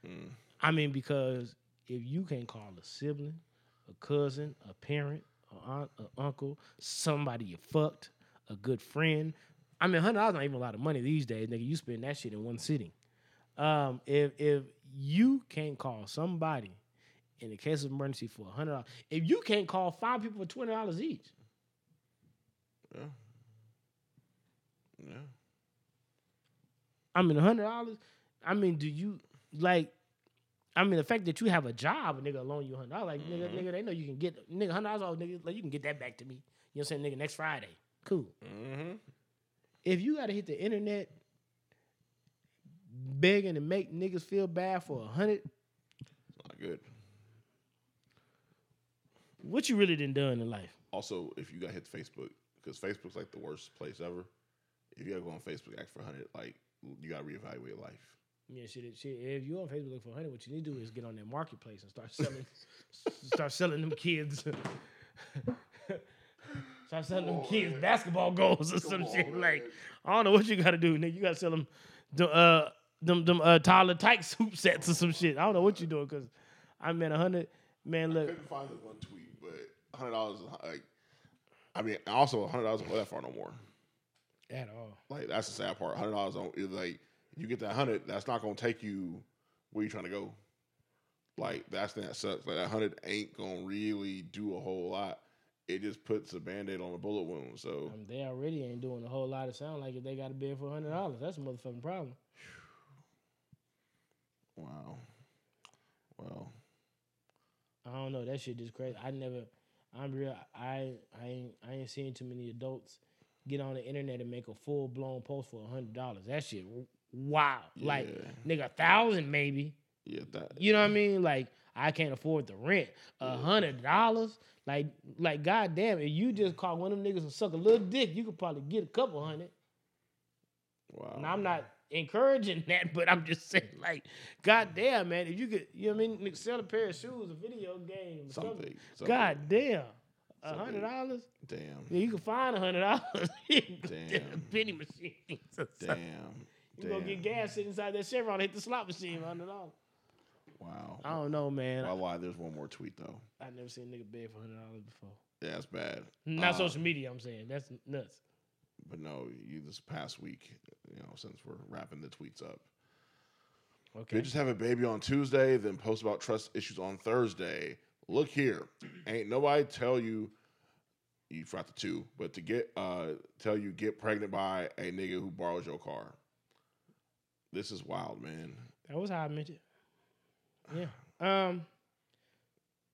Mm. I mean, because if you can't call a sibling, a cousin, a parent, a aunt, a uncle, somebody you fucked, a good friend. I mean, hundred dollars not even a lot of money these days, nigga. You spend that shit in one sitting. Um, if if you can't call somebody in the case of emergency for a hundred dollars, if you can't call five people for twenty dollars each, Yeah. Yeah. I mean, a hundred dollars. I mean, do you like? I mean, the fact that you have a job, a nigga loan you hundred dollars, like nigga, nigga, they know you can get nigga hundred dollars, nigga, like you can get that back to me. You know what I'm saying, nigga? Next Friday, cool. Mm-hmm. If you got to hit the internet begging to make niggas feel bad for a hundred, It's not good. what you really done done in life? Also, if you got hit Facebook, because Facebook's like the worst place ever. If you gotta go on Facebook, ask for hundred, like you gotta reevaluate your life. Yeah, shit, shit. If you on Facebook looking for hundred, what you need to do is get on that marketplace and start selling, start selling them kids, Start selling them on, kids man. basketball goals or Come some on, shit. man. Like I don't know what you gotta do, nigga. You gotta sell them, them, uh, them, them uh, Little Tikes hoop sets or some shit. I don't know what you doing because I mean a hundred. Man, look, couldn't find this one tweet, but hundred dollars like. I mean, also hundred dollars go that far no more. At all. Like that's the sad part. Hundred dollars is like you get that hundred. That's not gonna take you where you trying to go. Like that's that sucks. Like that hundred ain't gonna really do a whole lot. It just puts a band-aid on a bullet wound. So Um, they already ain't doing a whole lot. It sound like if they got a bid for hundred dollars, that's a motherfucking problem. wow. Well, I don't know. That shit just crazy. I never. I'm real. I I ain't I ain't seen too many adults get on the internet and make a full blown post for hundred dollars. That shit, wow. Like nigga, a thousand maybe. yeah, that You know what I mean? Like I can't afford the rent. A hundred dollars. Like like goddamn, if you just call one of them niggas and suck a little dick, you could probably get a couple hundred. wow. And I'm not encouraging that, but I'm just saying, like, goddamn, man, if you could, you know what I mean, sell a pair of shoes, a video game, something. something. something. God damn. A hundred dollars? Damn. Yeah, you can find a hundred dollars. Damn. penny machine. Damn. You go get gas sitting inside that Chevron, and hit the slot machine, hundred dollars. Wow. I don't know, man. I lied. There's one more tweet though. I never seen a nigga beg for hundred dollars before. Yeah, that's bad. Not Uh, social media, I'm saying. That's nuts. But no, you this past week, you know, since we're wrapping the tweets up. Okay. Bitches have a baby on Tuesday, then post about trust issues on Thursday. Look here, ain't nobody tell you you forgot the two, but to get uh tell you get pregnant by a nigga who borrows your car. This is wild, man. That was how I meant it. Yeah. Um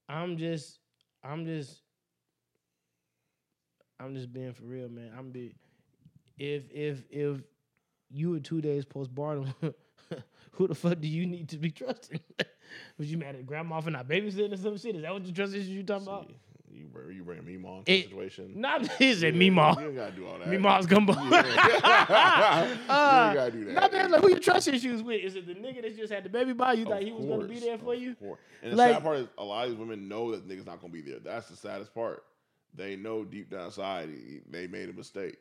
I'm just I'm just I'm just being for real, man. I'm be if if if you were two days postpartum, who the fuck do you need to be trusting? Was you mad at grandma for not babysitting or some shit? Is that what the trust issues you talking about? You bring you bring a meme on It- situation. Not is it me You don't gotta do all that. Me mom's gumbo. you ain't gotta do that. Not man, like who your trust issues with? Is it the nigga that just had the baby by you thought Of he was gonna be there for you? course. And the Like- sad part is a lot of these women know that the nigga's not gonna be there. That's the saddest part. They know deep down inside they made a mistake.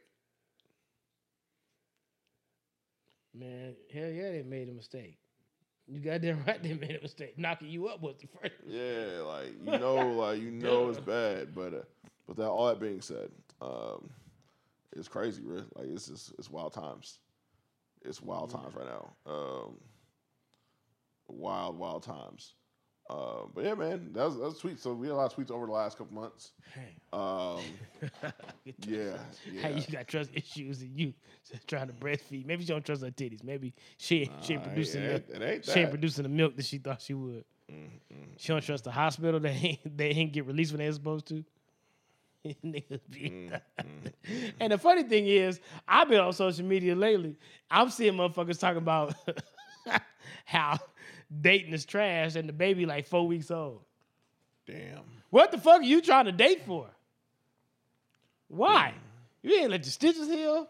Man, hell yeah, they made a mistake. You goddamn right they made a mistake. Knocking you up was the first. Yeah, like you know, like you know it's bad. But uh, but that all that being said, um, it's crazy, right? Like it's just it's wild times. It's wild times right now. Um, wild, wild times. Um, but yeah, man, that was, that was sweet. So we had a lot of tweets over the last couple months. Um, yeah, yeah. you got trust issues and you trying to breastfeed. Maybe she don't trust her titties. Maybe she she ain't it producing ain't- the, it ain't she ain't that. Producing the milk that she thought she would. She don't trust the hospital. They ain't, they ain't get released when they're supposed to. Niggas be- and the funny thing is, I've been on social media lately. I'm seeing motherfuckers talking about how dating is trash and the baby like four weeks old. Damn. What the fuck are you trying to date for? Why? You ain't let your stitches heal.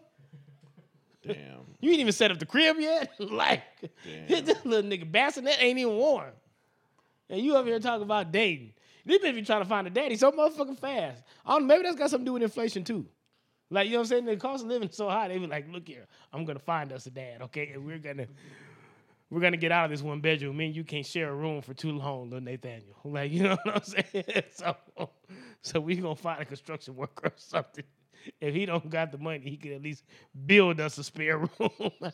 Damn. You ain't even set up the crib yet. like Damn. this little nigga bassinet ain't even warm. And you over here talking about dating. These bitches be trying to find a daddy so motherfucking fast. I don't maybe that's got something to do with inflation too. Like, you know what I'm saying? The cost of living is so high, they be like, look here, I'm gonna find us a dad, okay? And we're gonna we're gonna get out of this one bedroom. Me and you can't share a room for too long, little Nathaniel. Like, you know what I'm saying? so so we gonna find a construction worker or something. If he don't got the money, he could at least build us a spare room.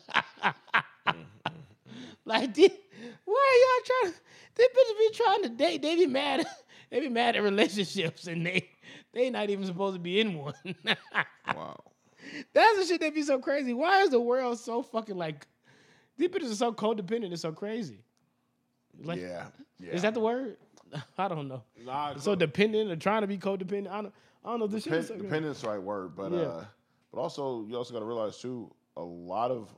Mm-hmm. like, this, why are y'all trying? These bitches be trying to date. They be mad. They be mad at relationships, and they they not even supposed to be in one. Wow. That's the shit that be so crazy. Why is the world so fucking like? These bitches are so codependent. It's so crazy. Like, yeah. Yeah. Is that the word? I don't know. Nah, So dependent or trying to be codependent. I don't. I don't know. This shit Depend, is so dependent's the right word, but Yeah. uh, but also you also got to realize too, a lot of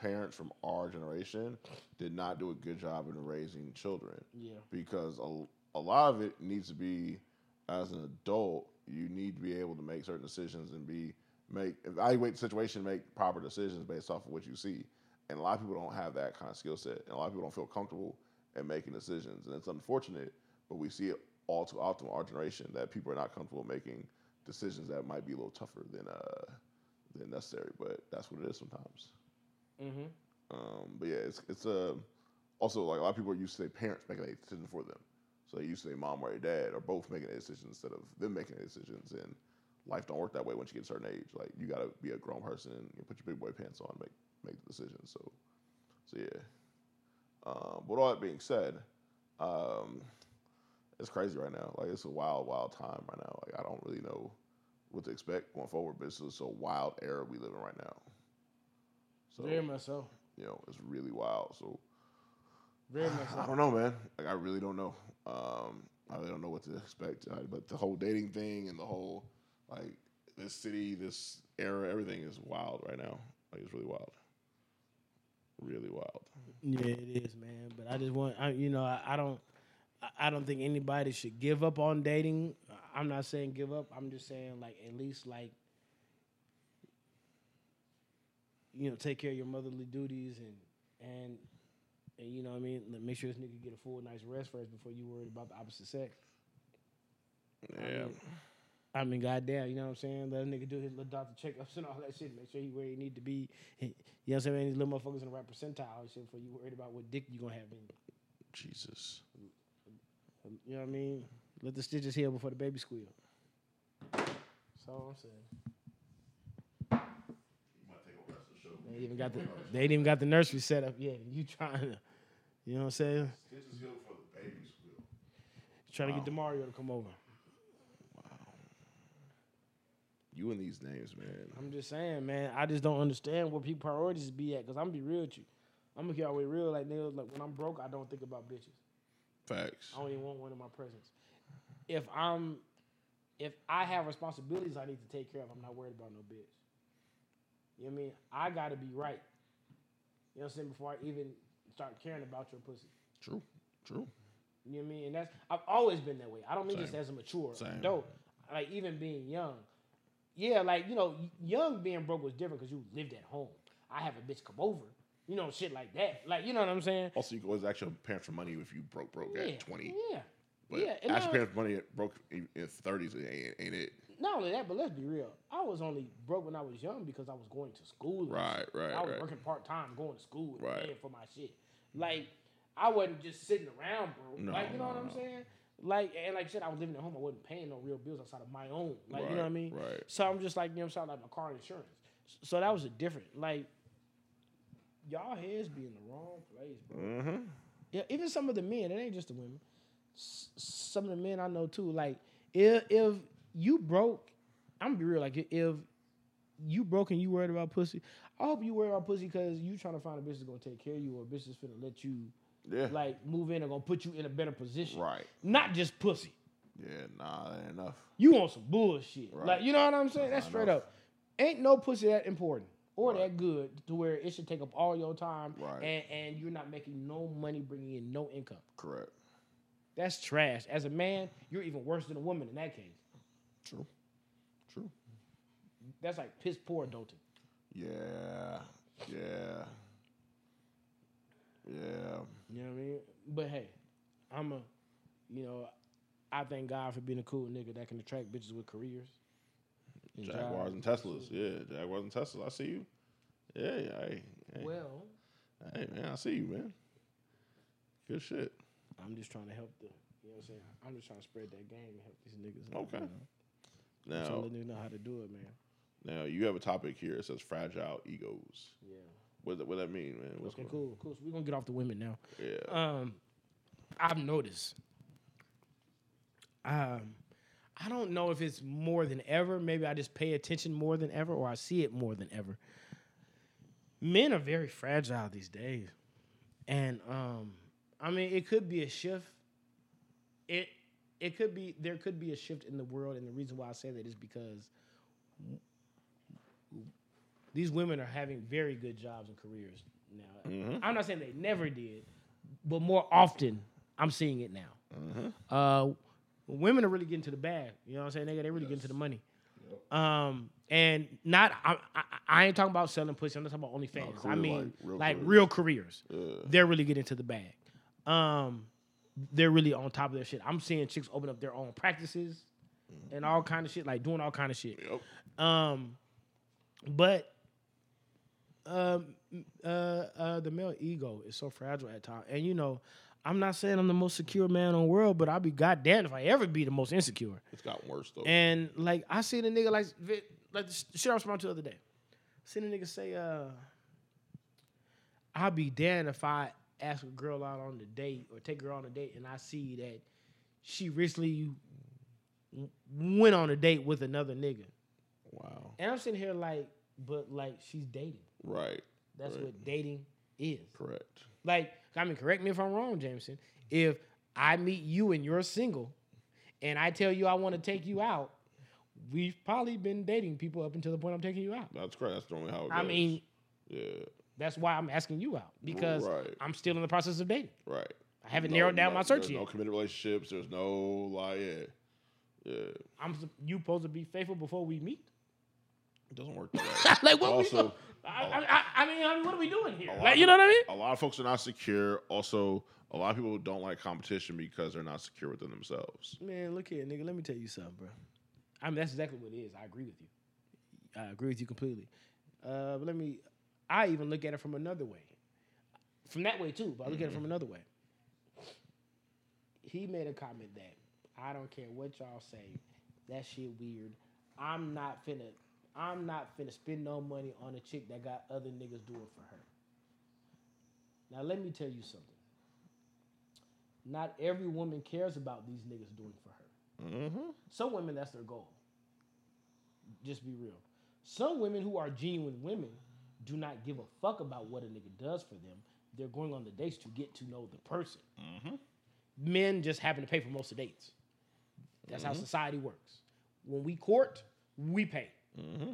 parents from our generation did not do a good job in raising children. Yeah. because a, a lot of it needs to be as an adult, you need to be able to make certain decisions and be make evaluate the situation, make proper decisions based off of what you see. And a lot of people don't have that kind of skill set, and a lot of people don't feel comfortable in making decisions, and it's unfortunate. But we see it all too often in our generation that people are not comfortable making decisions that might be a little tougher than uh than necessary. But that's what it is sometimes. Mm-hmm. Um, but yeah, it's it's uh, also like a lot of people are used to their parents making a decision for them. So they used to their mom or their dad are both making a decision instead of them making the decisions. And life don't work that way once you get a certain age. Like you gotta be a grown person and put your big boy pants on, make make the decision. So so yeah. Um, but all that being said, um, it's crazy right now. Like it's a wild, wild time right now. Like I don't really know what to expect going forward, but it's just a wild era we live in right now. So Very much so. you know, it's really wild. So Very much I so. don't know, man. Like I really don't know. Um, I really don't know what to expect. Uh, but the whole dating thing and the whole like this city, this era, everything is wild right now. Like it's really wild. Really wild. Yeah, it is, man. But I just want, I, you know, I, I don't, I- I don't think anybody should give up on dating. I'm not saying give up. I'm just saying like at least like, you know, take care of your motherly duties and and and you know what I mean. Make sure this nigga get a full night's rest first before you worried about the opposite sex. Yeah. I mean, goddamn, you know what I'm saying? Let a nigga do his little doctor checkups and all that shit. Make sure he where he need to be. You know what I'm saying? These little motherfuckers in the right percentile and shit before you worried about what dick you gonna have in you. Jesus. You know what I mean? Let the stitches heal before the baby squeal. That's all I'm saying. They even got the they ain't even got the nursery set up yet. You trying to, you know what I'm saying? Stitches heal for the baby squeal. Trying to get Demario to come over. You and these names, man. I'm just saying, man. I just don't understand where people priorities be at. Cause I'm gonna be real with you. I'm gonna keep all the way real. Like niggas, like when I'm broke, I don't think about bitches. Facts. I don't even want one in my presence. If I'm, if I have responsibilities I need to take care of, I'm not worried about no bitch. You know what I mean? I gotta be right. You know what I'm saying? Before I even start caring about your pussy. True. True. You know what I mean? And that's I've always been that way. I don't mean just as a mature Same. adult. Like even being young. Yeah, like you know, young being broke was different because you lived at home. I have a bitch come over. You know, shit like that. Like you know what I'm saying? Also, you can always ask your parents for money if you broke broke Yeah, at 20. Yeah. But yeah. and ask your parents for money at broke in 30s ain't, ain't it. not only that, but let's be real. I was only broke when I was young because I was going to school. Right, shit. right, I was right. working part time, going to school, and Right. paying for my shit. Like I wasn't just sitting around, bro. No, like you know no, what I'm no. saying? Like and like I said, I was living at home. I wasn't paying no real bills outside of my own. Like you know what I mean? right. So I'm just like you know what I'm saying, like my car insurance. So that was a different. Like y'all heads be in the wrong place, bro. Mm-hmm. Yeah, even some of the men, it ain't just the women. S- some of the men I know too. Like if if you broke, I'm gonna be real. Like if you broke and you worried about pussy, I hope you worry about pussy because you trying to find a bitch that's gonna take care of you or a bitch that's finna let you Yeah. like move in and gonna put you in a better position. right. Not just pussy. Yeah, nah, that ain't enough. You want some bullshit. Right. Like you know what I'm saying? That's straight enough. up. Ain't no pussy that important or Right. that good to where it should take up all your time Right. and, and you're not making no money, bringing in no income. Correct. That's trash. As a man, you're even worse than a woman in that case. True. True. That's like piss poor adulting. Yeah. Yeah. Yeah. You know what I mean? But hey, I'm a, you know, I thank God for being a cool nigga that can attract bitches with careers. and Jaguars and jobs. Teslas. Yeah, Jaguars and Teslas. I see you. Yeah, yeah. Hey, hey, Well, hey, man, I see you, man. Good shit. I'm just trying to help the, you know what I'm saying? I'm just trying to spread that game and help these niggas. out, Okay. You know? I'm trying Now, to let niggas know how to do it, man. now you have a topic here. It says fragile egos. Yeah. What that, what that mean, man? What's Okay, cool, cool. So we're gonna get off the women now. Yeah. Um, I've noticed. Um, I don't know if it's more than ever. Maybe I just pay attention more than ever, or I see it more than ever. Men are very fragile these days, and um, I mean, it could be a shift. It it could be there could be a shift in the world, and the reason why I say that is because these women are having very good jobs and careers now. I'm not saying they never did, but more often I'm seeing it now. Uh, women are really getting to the bag. You know what I'm saying? They they really getting to the money. Um, and not I, I, I ain't talking about selling pussy. I'm not talking about OnlyFans. I mean like, real like careers. real careers. Yeah. They're really getting to the bag. Um, they're really on top of their shit. I'm seeing chicks open up their own practices. and all kind of shit, like doing all kind of shit. Yep. Um, but um, uh, uh, the male ego is so fragile at times, and you know, I'm not saying I'm the most secure man in the world, but I'll be goddamn if I ever be the most insecure. It's gotten worse though. And like I seen a nigga like like the shit I was to the other day. Seen a nigga say, uh, I'll be damned if I ask a girl out on the date or take her on a date and I see that she recently went on a date with another nigga. wow. And I'm sitting here like, but like she's dating. Right. That's Right. what dating is. Correct. Like, I mean, correct me if I'm wrong, Jameson. If I meet you and you're single, and I tell you I want to take you out, we've probably been dating people up until the point I'm taking you out. That's correct. That's normally how it goes. I mean, yeah. that's why I'm asking you out because Right. I'm still in the process of dating. Right. I haven't No- narrowed down no- my search there's yet. No committed relationships. There's no like yeah. Yeah. I'm you supposed to be faithful before we meet. It doesn't work like what Also-? I, I, I, I mean, I mean, what are we doing here? Like, you know what I mean? A lot of folks are not secure. Also, a lot of people don't like competition because they're not secure within themselves. Man, look here, nigga. Let me tell you something, bro. I mean, that's exactly what it is. I agree with you. I agree with you completely. Uh, but let me. I even look at it from another way. From that way too, but I look at it from another way. He made a comment that I don't care what y'all say. That shit weird. I'm not finna. I'm not finna spend no money on a chick that got other niggas doing for her. Now let me tell you something. Not every woman cares about these niggas doing for her. Mm-hmm. Some women, that's their goal. Just be real. Some women who are genuine women do not give a fuck about what a nigga does for them. They're going on the dates to get to know the person. Men just happen to pay for most of the dates. That's how society works. When we court, we pay. Mm-hmm.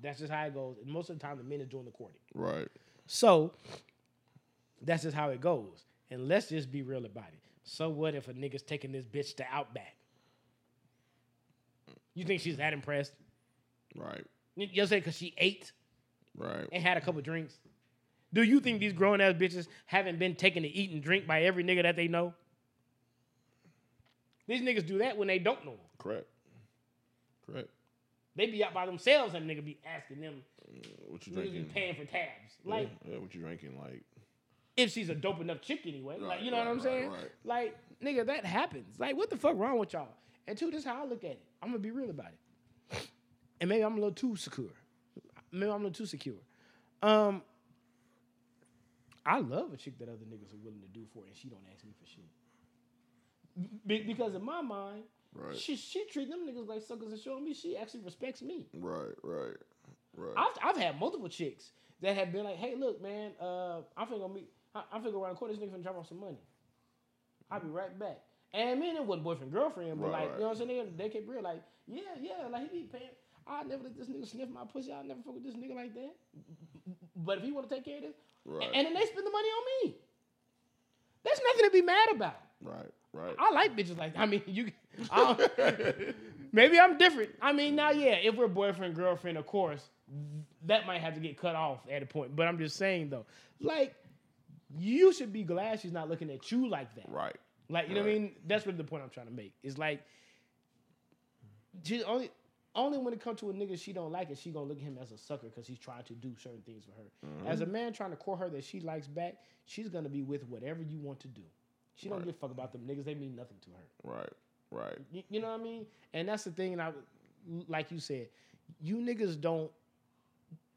That's just how it goes. And most of the time, the men is doing the courting. Right. So that's just how it goes. And let's just be real about it. So what if a nigga's taking this bitch to Outback? You think she's that impressed? Right. You you say because she ate Right. and had a couple drinks? Do you think these grown ass bitches haven't been taken to eat and drink by every nigga that they know? These niggas do that when they don't know them. Correct. Correct. They be out by themselves and nigga be asking them, What you drinking? paying for tabs. Like, yeah, what you drinking? Like, if she's a dope enough chick anyway. like, you know what I'm right, saying? right. Like, nigga, that happens. Like, what the fuck wrong with y'all? And two, this is how I look at it. I'm gonna be real about it. And maybe I'm a little too secure. Maybe I'm a little too secure. Um, I love a chick that other niggas are willing to do for, and she don't ask me for shit. Be- because in my mind, Right. she she treat them niggas like suckers and showing me she actually respects me. right, right, right. I've, I've had multiple chicks that have been like, "Hey, look, man, uh, I'm finna go meet. I, I'm finna go around the corner. This nigga finna drop off some money. I'll be right back." And me and it wasn't boyfriend girlfriend, but Right, like, right. you know what I'm saying? They, they kept real like, "Yeah, yeah, like he be paying. I never let this nigga sniff my pussy. I never fuck with this nigga like that. But if he want to take care of this, Right. and then they spend the money on me. There's nothing to be mad about. right, right. I like bitches like I mean you. I maybe I'm different. I mean now yeah, if we're boyfriend girlfriend, of course that might have to get cut off at a point. But I'm just saying though, like you should be glad she's not looking at you like that. right. Like you know what I mean? That's really the point I'm trying to make. It's like she only only when it comes to a nigga she don't like it, she gonna look at him as a sucker because he's trying to do certain things for her. As a Mm-hmm. man trying to court her that she likes back, she's gonna be with whatever you want to do. She don't Right. give a fuck about them niggas. They mean nothing to her. Right, right. You, you know what I mean? And that's the thing. And I, like you said, you niggas don't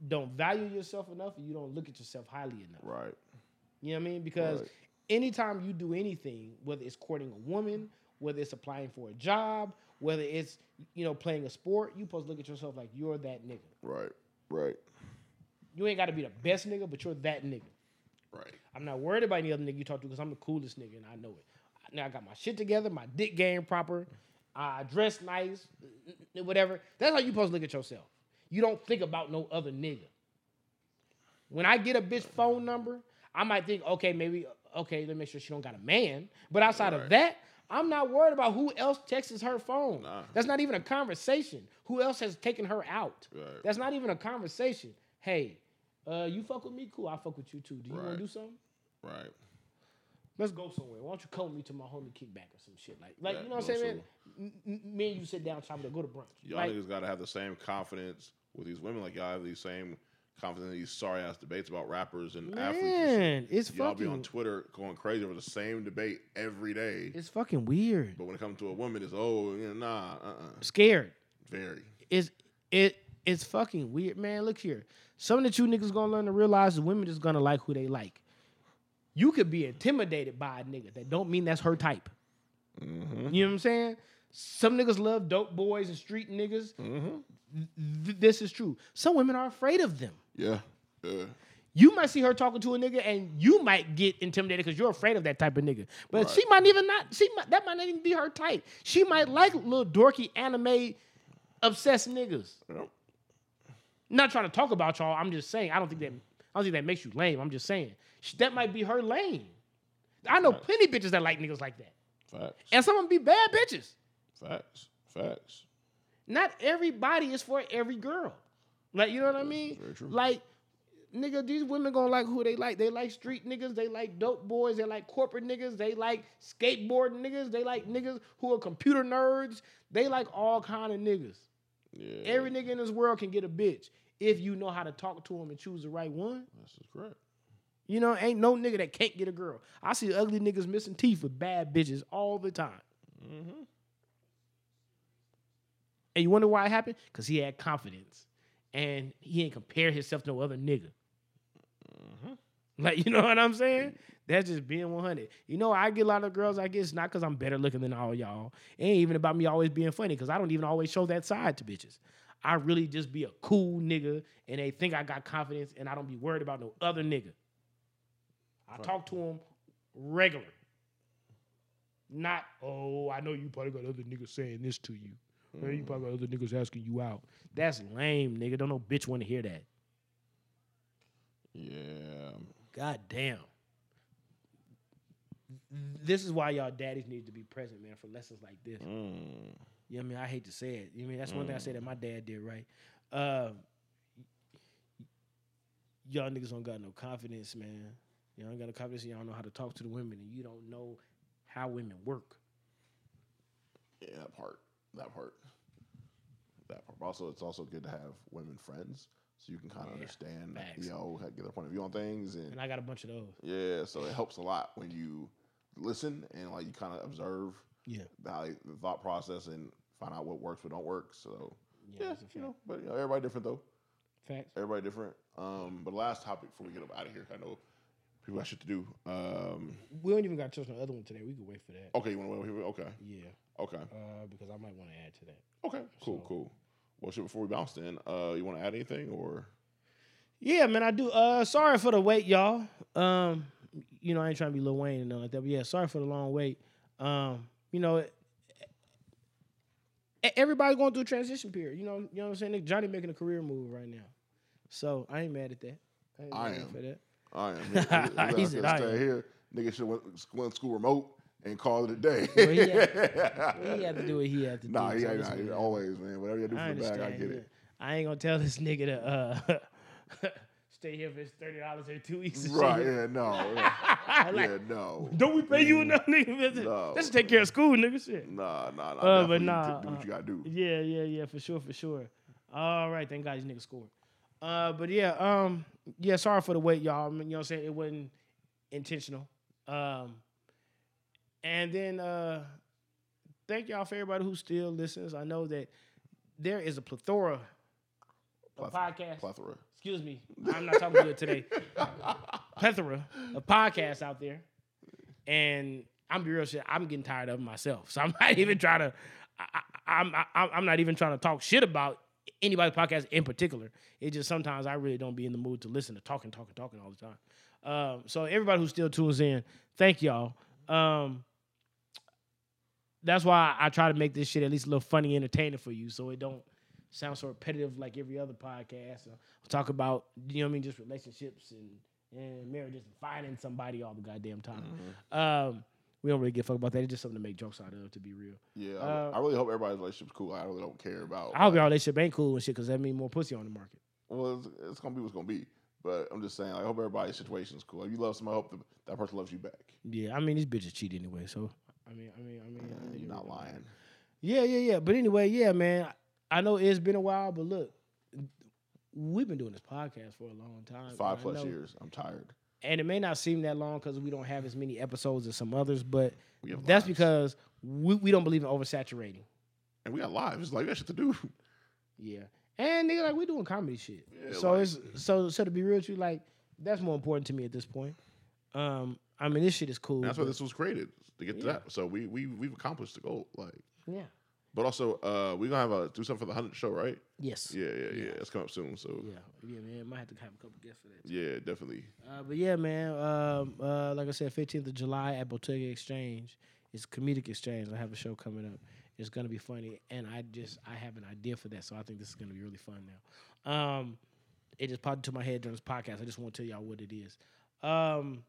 don't value yourself enough, and you don't look at yourself highly enough. Right. You know what I mean? Because Right. anytime you do anything, whether it's courting a woman, whether it's applying for a job, whether it's you know playing a sport, you supposed to look at yourself like you're that nigga. Right. Right. You ain't got to be the best nigga, but you're that nigga. Right. I'm not worried about any other nigga you talk to because I'm the coolest nigga and I know it. Now I got my shit together, my dick game proper, I dress nice, whatever. That's how you supposed to look at yourself. You don't think about no other nigga. When I get a bitch phone number, I might think, okay, maybe, okay, let me make sure she don't got a man. But outside of that, I'm not worried about who else texts her phone. Nah. That's not even a conversation. Who else has taken her out? Right. That's not even a conversation. Hey, uh, you fuck with me? Cool, I fuck with you too. Do you want to do something? Right. Let's go somewhere. Why don't you come with me to my homie kickback or some shit like like Yeah, you know what I'm saying, man? Me and you sit down, chop it up, go to brunch. Y'all Like, niggas gotta have the same confidence with these women, like y'all have these same confidence in these sorry ass debates about rappers and athletes. man, it's Y'all be on Twitter going crazy over the same debate every day. it's fucking weird. But when it comes to a woman, it's oh nah, uh, uh Scared. very. It's it it's fucking weird, man. Look here. Something that you niggas gonna learn to realize is women just gonna like who they like. You could be intimidated by a nigga. That don't mean that's her type. Mm-hmm. You know what I'm saying? Some niggas love dope boys and street niggas. Mm-hmm. Th- this is true. Some women are afraid of them. Yeah, yeah. You might see her talking to a nigga, and you might get intimidated because you're afraid of that type of nigga. But Right. she might even not. She might that might not even be her type. She might like little dorky anime obsessed niggas. Yep. Not trying to talk about y'all. I'm just saying. I don't think that. Mm-hmm. I don't think that makes you lame. I'm just saying that might be her lane. I know plenty bitches that like niggas like that, Facts. and some of them be bad bitches. Facts. Facts. Not everybody is for every girl. Like you know what I mean? very true. Like nigga, these women gonna like who they like. They like street niggas. They like dope boys. They like corporate niggas. They like skateboard niggas. They like niggas who are computer nerds. They like all kind of niggas. Yeah. Every nigga in this world can get a bitch if you know how to talk to them and choose the right one. This is correct. You know, ain't no nigga that can't get a girl. I see ugly niggas missing teeth with bad bitches all the time. Mm-hmm. And you wonder why it happened? Because he had confidence. And he ain't compare himself to no other nigga. Like, you know what I'm saying? That's just being 100. You know, I get a lot of girls, I guess, not because I'm better looking than all y'all. It ain't even about me always being funny, because I don't even always show that side to bitches. I really just be a cool nigga, and they think I got confidence, and I don't be worried about no other nigga. I talk to them regular. Not, oh, I know you probably got other niggas saying this to you. Hey, you mm. probably got other niggas asking you out. That's lame, nigga. Don't no bitch want to hear that. Yeah. God damn. This is why y'all daddies need to be present, man, for lessons like this. Mm. You know what I mean? I hate to say it. You know what I mean? That's one thing I say that my dad did, right? Uh, y'all niggas don't got no confidence, man. Y'all don't got no confidence. Y'all don't know how to talk to the women, and you don't know how women work. Yeah, that part. That part. That part. Also, it's also good to have women friends, so you can kind of Yeah, understand, facts. you know, get their point of view on things, and And I got a bunch of those. yeah, so it helps a lot when you listen and like you kind of observe Yeah. the, how the thought process and find out what works, what don't work. So yeah, a you know, but you know, everybody different though. Facts. Everybody different. Um, but last topic before we get up out of here, I know people got shit to do. Um, We don't even got to touch on the other one today. We could wait for that. okay, you want to wait here? Okay, Yeah. okay, Uh, because I might want to add to that. okay, cool, So- cool. Well, shit. Before we bounce, in uh, you want to add anything or? Yeah, man, I do. Uh, sorry for the wait, y'all. Um, you know, I ain't trying to be Lil Wayne and nothing like that, but yeah, sorry for the long wait. Um, you know, everybody's going through a transition period. You know, you know what I'm saying? Johnny making a career move right now, so I ain't mad at that. ain't I mad am. for that. I am. Nigga, He he said, "I am." here. Nigga should went, went school remote and call it a day. Well, he had- he had to do what he had to nah, do. he, so nah, he always, man. Whatever you do I for the bag, I get it. I ain't gonna tell this nigga to uh, stay here for his thirty dollars every two weeks. shit. Right? Yeah, no. Yeah, Like, yeah, no. Don't we pay you enough, nigga? No. Let's take care of school, nigga. Shit. Nah, nah, nah. Uh, but nah, do what uh, you gotta do. Yeah, yeah, yeah, for sure, for sure. All right, thank God these niggas scored. Uh, but yeah, um, yeah, sorry for the wait, y'all. I mean, you know what I'm saying? It wasn't intentional. Um, and then uh, thank y'all for everybody who still listens. I know that there is a plethora of podcasts. Plethora. Excuse me, I'm not talking good today. plethora of podcasts out there, and I'm be real shit. I'm getting tired of myself, so I'm not even trying to. I, I'm I, I'm not even trying to talk shit about anybody's podcast in particular. It just sometimes I really don't be in the mood to listen to talking, talking, talking all the time. Um, so everybody who still tunes in, thank y'all. Um, that's why I try to make this shit at least a little funny, entertaining for you, so it don't sound so repetitive like every other podcast. Uh, talk about you know what I mean, just relationships and and marriages and finding somebody all the goddamn time. Um, we don't really give a fuck about that. It's just something to make jokes out of, to be real. Yeah, Uh, I, really hope everybody's relationship's cool. I really don't care about. I hope y'all relationship ain't cool and shit because that means more pussy on the market. Well, it's, it's gonna be what's gonna be. But I'm just saying, like, I hope everybody's situation is cool. If you love somebody, I hope the, that person loves you back. Yeah, I mean these bitches cheat anyway, so I mean, I mean, I mean, I mean You're not lying. Yeah, yeah, yeah. But anyway, yeah, man. I know it's been a while, but look, we've been doing this podcast for a long time. Five plus years. I'm tired. and it may not seem that long because we don't have as many episodes as some others, but that's lives. because we, we don't believe in oversaturating. and we got lives. It's like we got shit to do. Yeah, and nigga, like we doing comedy shit. Yeah, so like- it's so so to be real with you, like that's more important to me at this point. Um, I mean, this shit is cool. That's why this was created to get to Yeah. that. So we we we've accomplished the goal. Like, yeah. But also uh we gonna have a do something for the hundred show, right? Yes. Yeah, yeah, yeah. It's coming up soon. So Yeah. Yeah, man. Might have to have a couple guests for that. yeah, definitely. Uh, but yeah, man. Um, uh, like I said, 15th of July at Bottega Exchange. It's comedic exchange. I have a show coming up. It's gonna be funny, and I just I have an idea for that, so I think this is gonna be really fun now. Um, it just popped into my head during this podcast. I just want to tell y'all what it is. Um,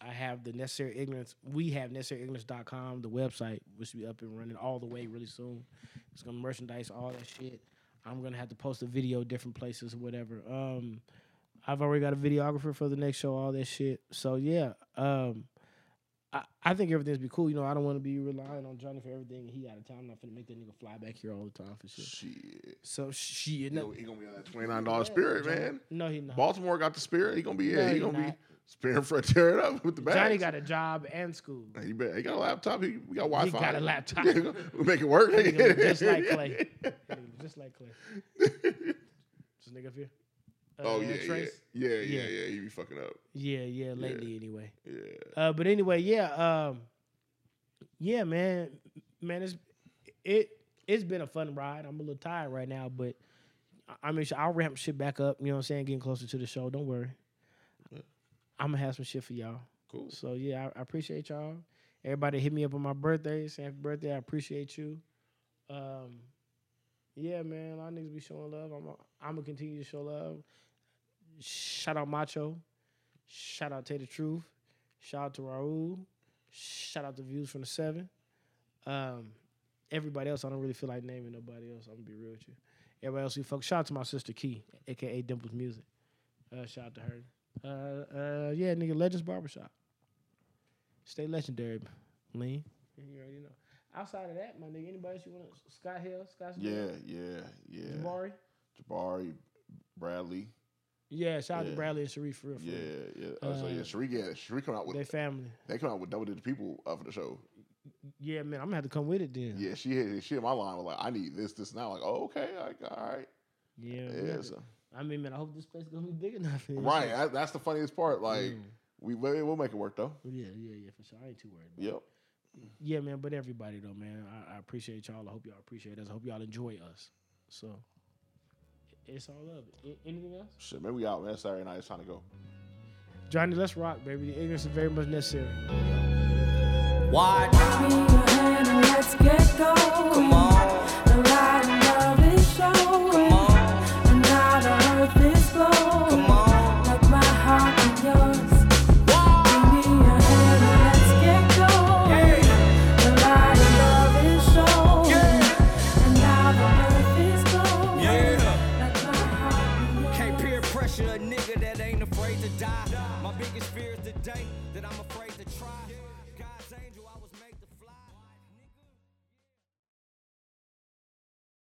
I have the necessary ignorance. We have necessaryignorance.com, the website, which will be up and running all the way really soon. It's gonna merchandise all that shit. I'm gonna have to post a video different places or whatever. Um, I've already got a videographer for the next show, all that shit. So yeah, um, I, I think everything's be cool. You know, I don't want to be relying on Johnny for everything. He out of town. I'm not gonna make that nigga fly back here all the time for shit. Shit. So shit, He no, he gonna be on that twenty nine dollar spirit, man. no, he not. Baltimore got the spirit. He gonna be No, yeah. He he gonna be not. spearing for tear it up with the bags. Johnny got a job and school. He, bet, he got a laptop. He, we got Wi Fi. He got a laptop. we make it work. That nigga look just like Clay. Just like Clay. This nigga up here. oh Uh, yeah, yeah, yeah, yeah, Yeah. yeah. He be fucking up. yeah, yeah. Lately, anyway. Yeah. Uh, but anyway, yeah, um, yeah, man, man, it's it it's been a fun ride. I'm a little tired right now, but I mean, I'll ramp shit back up. You know what I'm saying? Getting closer to the show. Don't worry. I'm gonna have some shit for y'all. Cool. So yeah, I, I appreciate y'all. Everybody hit me up on my birthday, saying happy birthday. I appreciate you. Um, yeah, man, a lot of niggas be showing love. I'm I'm gonna continue to show love. Shout out Macho. Shout out Tater Truth. Shout out to Raul. Shout out to Views from the Seven. Um, everybody else, I don't really feel like naming nobody else. I'm gonna be real with you. Everybody else, you folks. Shout out to my sister Key, aka Dimples Music. Uh, shout out to her. Uh, uh, yeah, nigga, Legends Barbershop. Stay legendary, lean. You already know. Outside of that, my nigga, anybody else you want? to Scott Hill, Scott Hill, Yeah, yeah, yeah. Jabari. Jabari, Bradley. Yeah, shout out to Bradley and Sharif for real. For Yeah, real. yeah. Uh, so yeah, Sheree, yeah, Sheree come out with They family. they come out with double digit people uh, for the show. Yeah, man, I'm gonna have to come with it then. Yeah, she hit she hit my line was like, I need this, this, now. Like, oh, okay, like, all right, Yeah, yeah. So. I mean, man, I hope this place is gonna be big enough. for Right, shit. that, that's the funniest part. Like, Mm. we we- we'll make it work though. Yeah, yeah, yeah, for sure. I ain't too worried. About it. Yep. Yeah, man, but everybody though, man, I, I appreciate y'all. I hope y'all appreciate us. I hope y'all enjoy us. So it's all love. A- anything else? Shit, maybe we out, man. Saturday night. It's time to go. Johnny, let's rock, baby. The ignorance is very much necessary. Watch, me your hand let's get going. come on, The light of love is showing.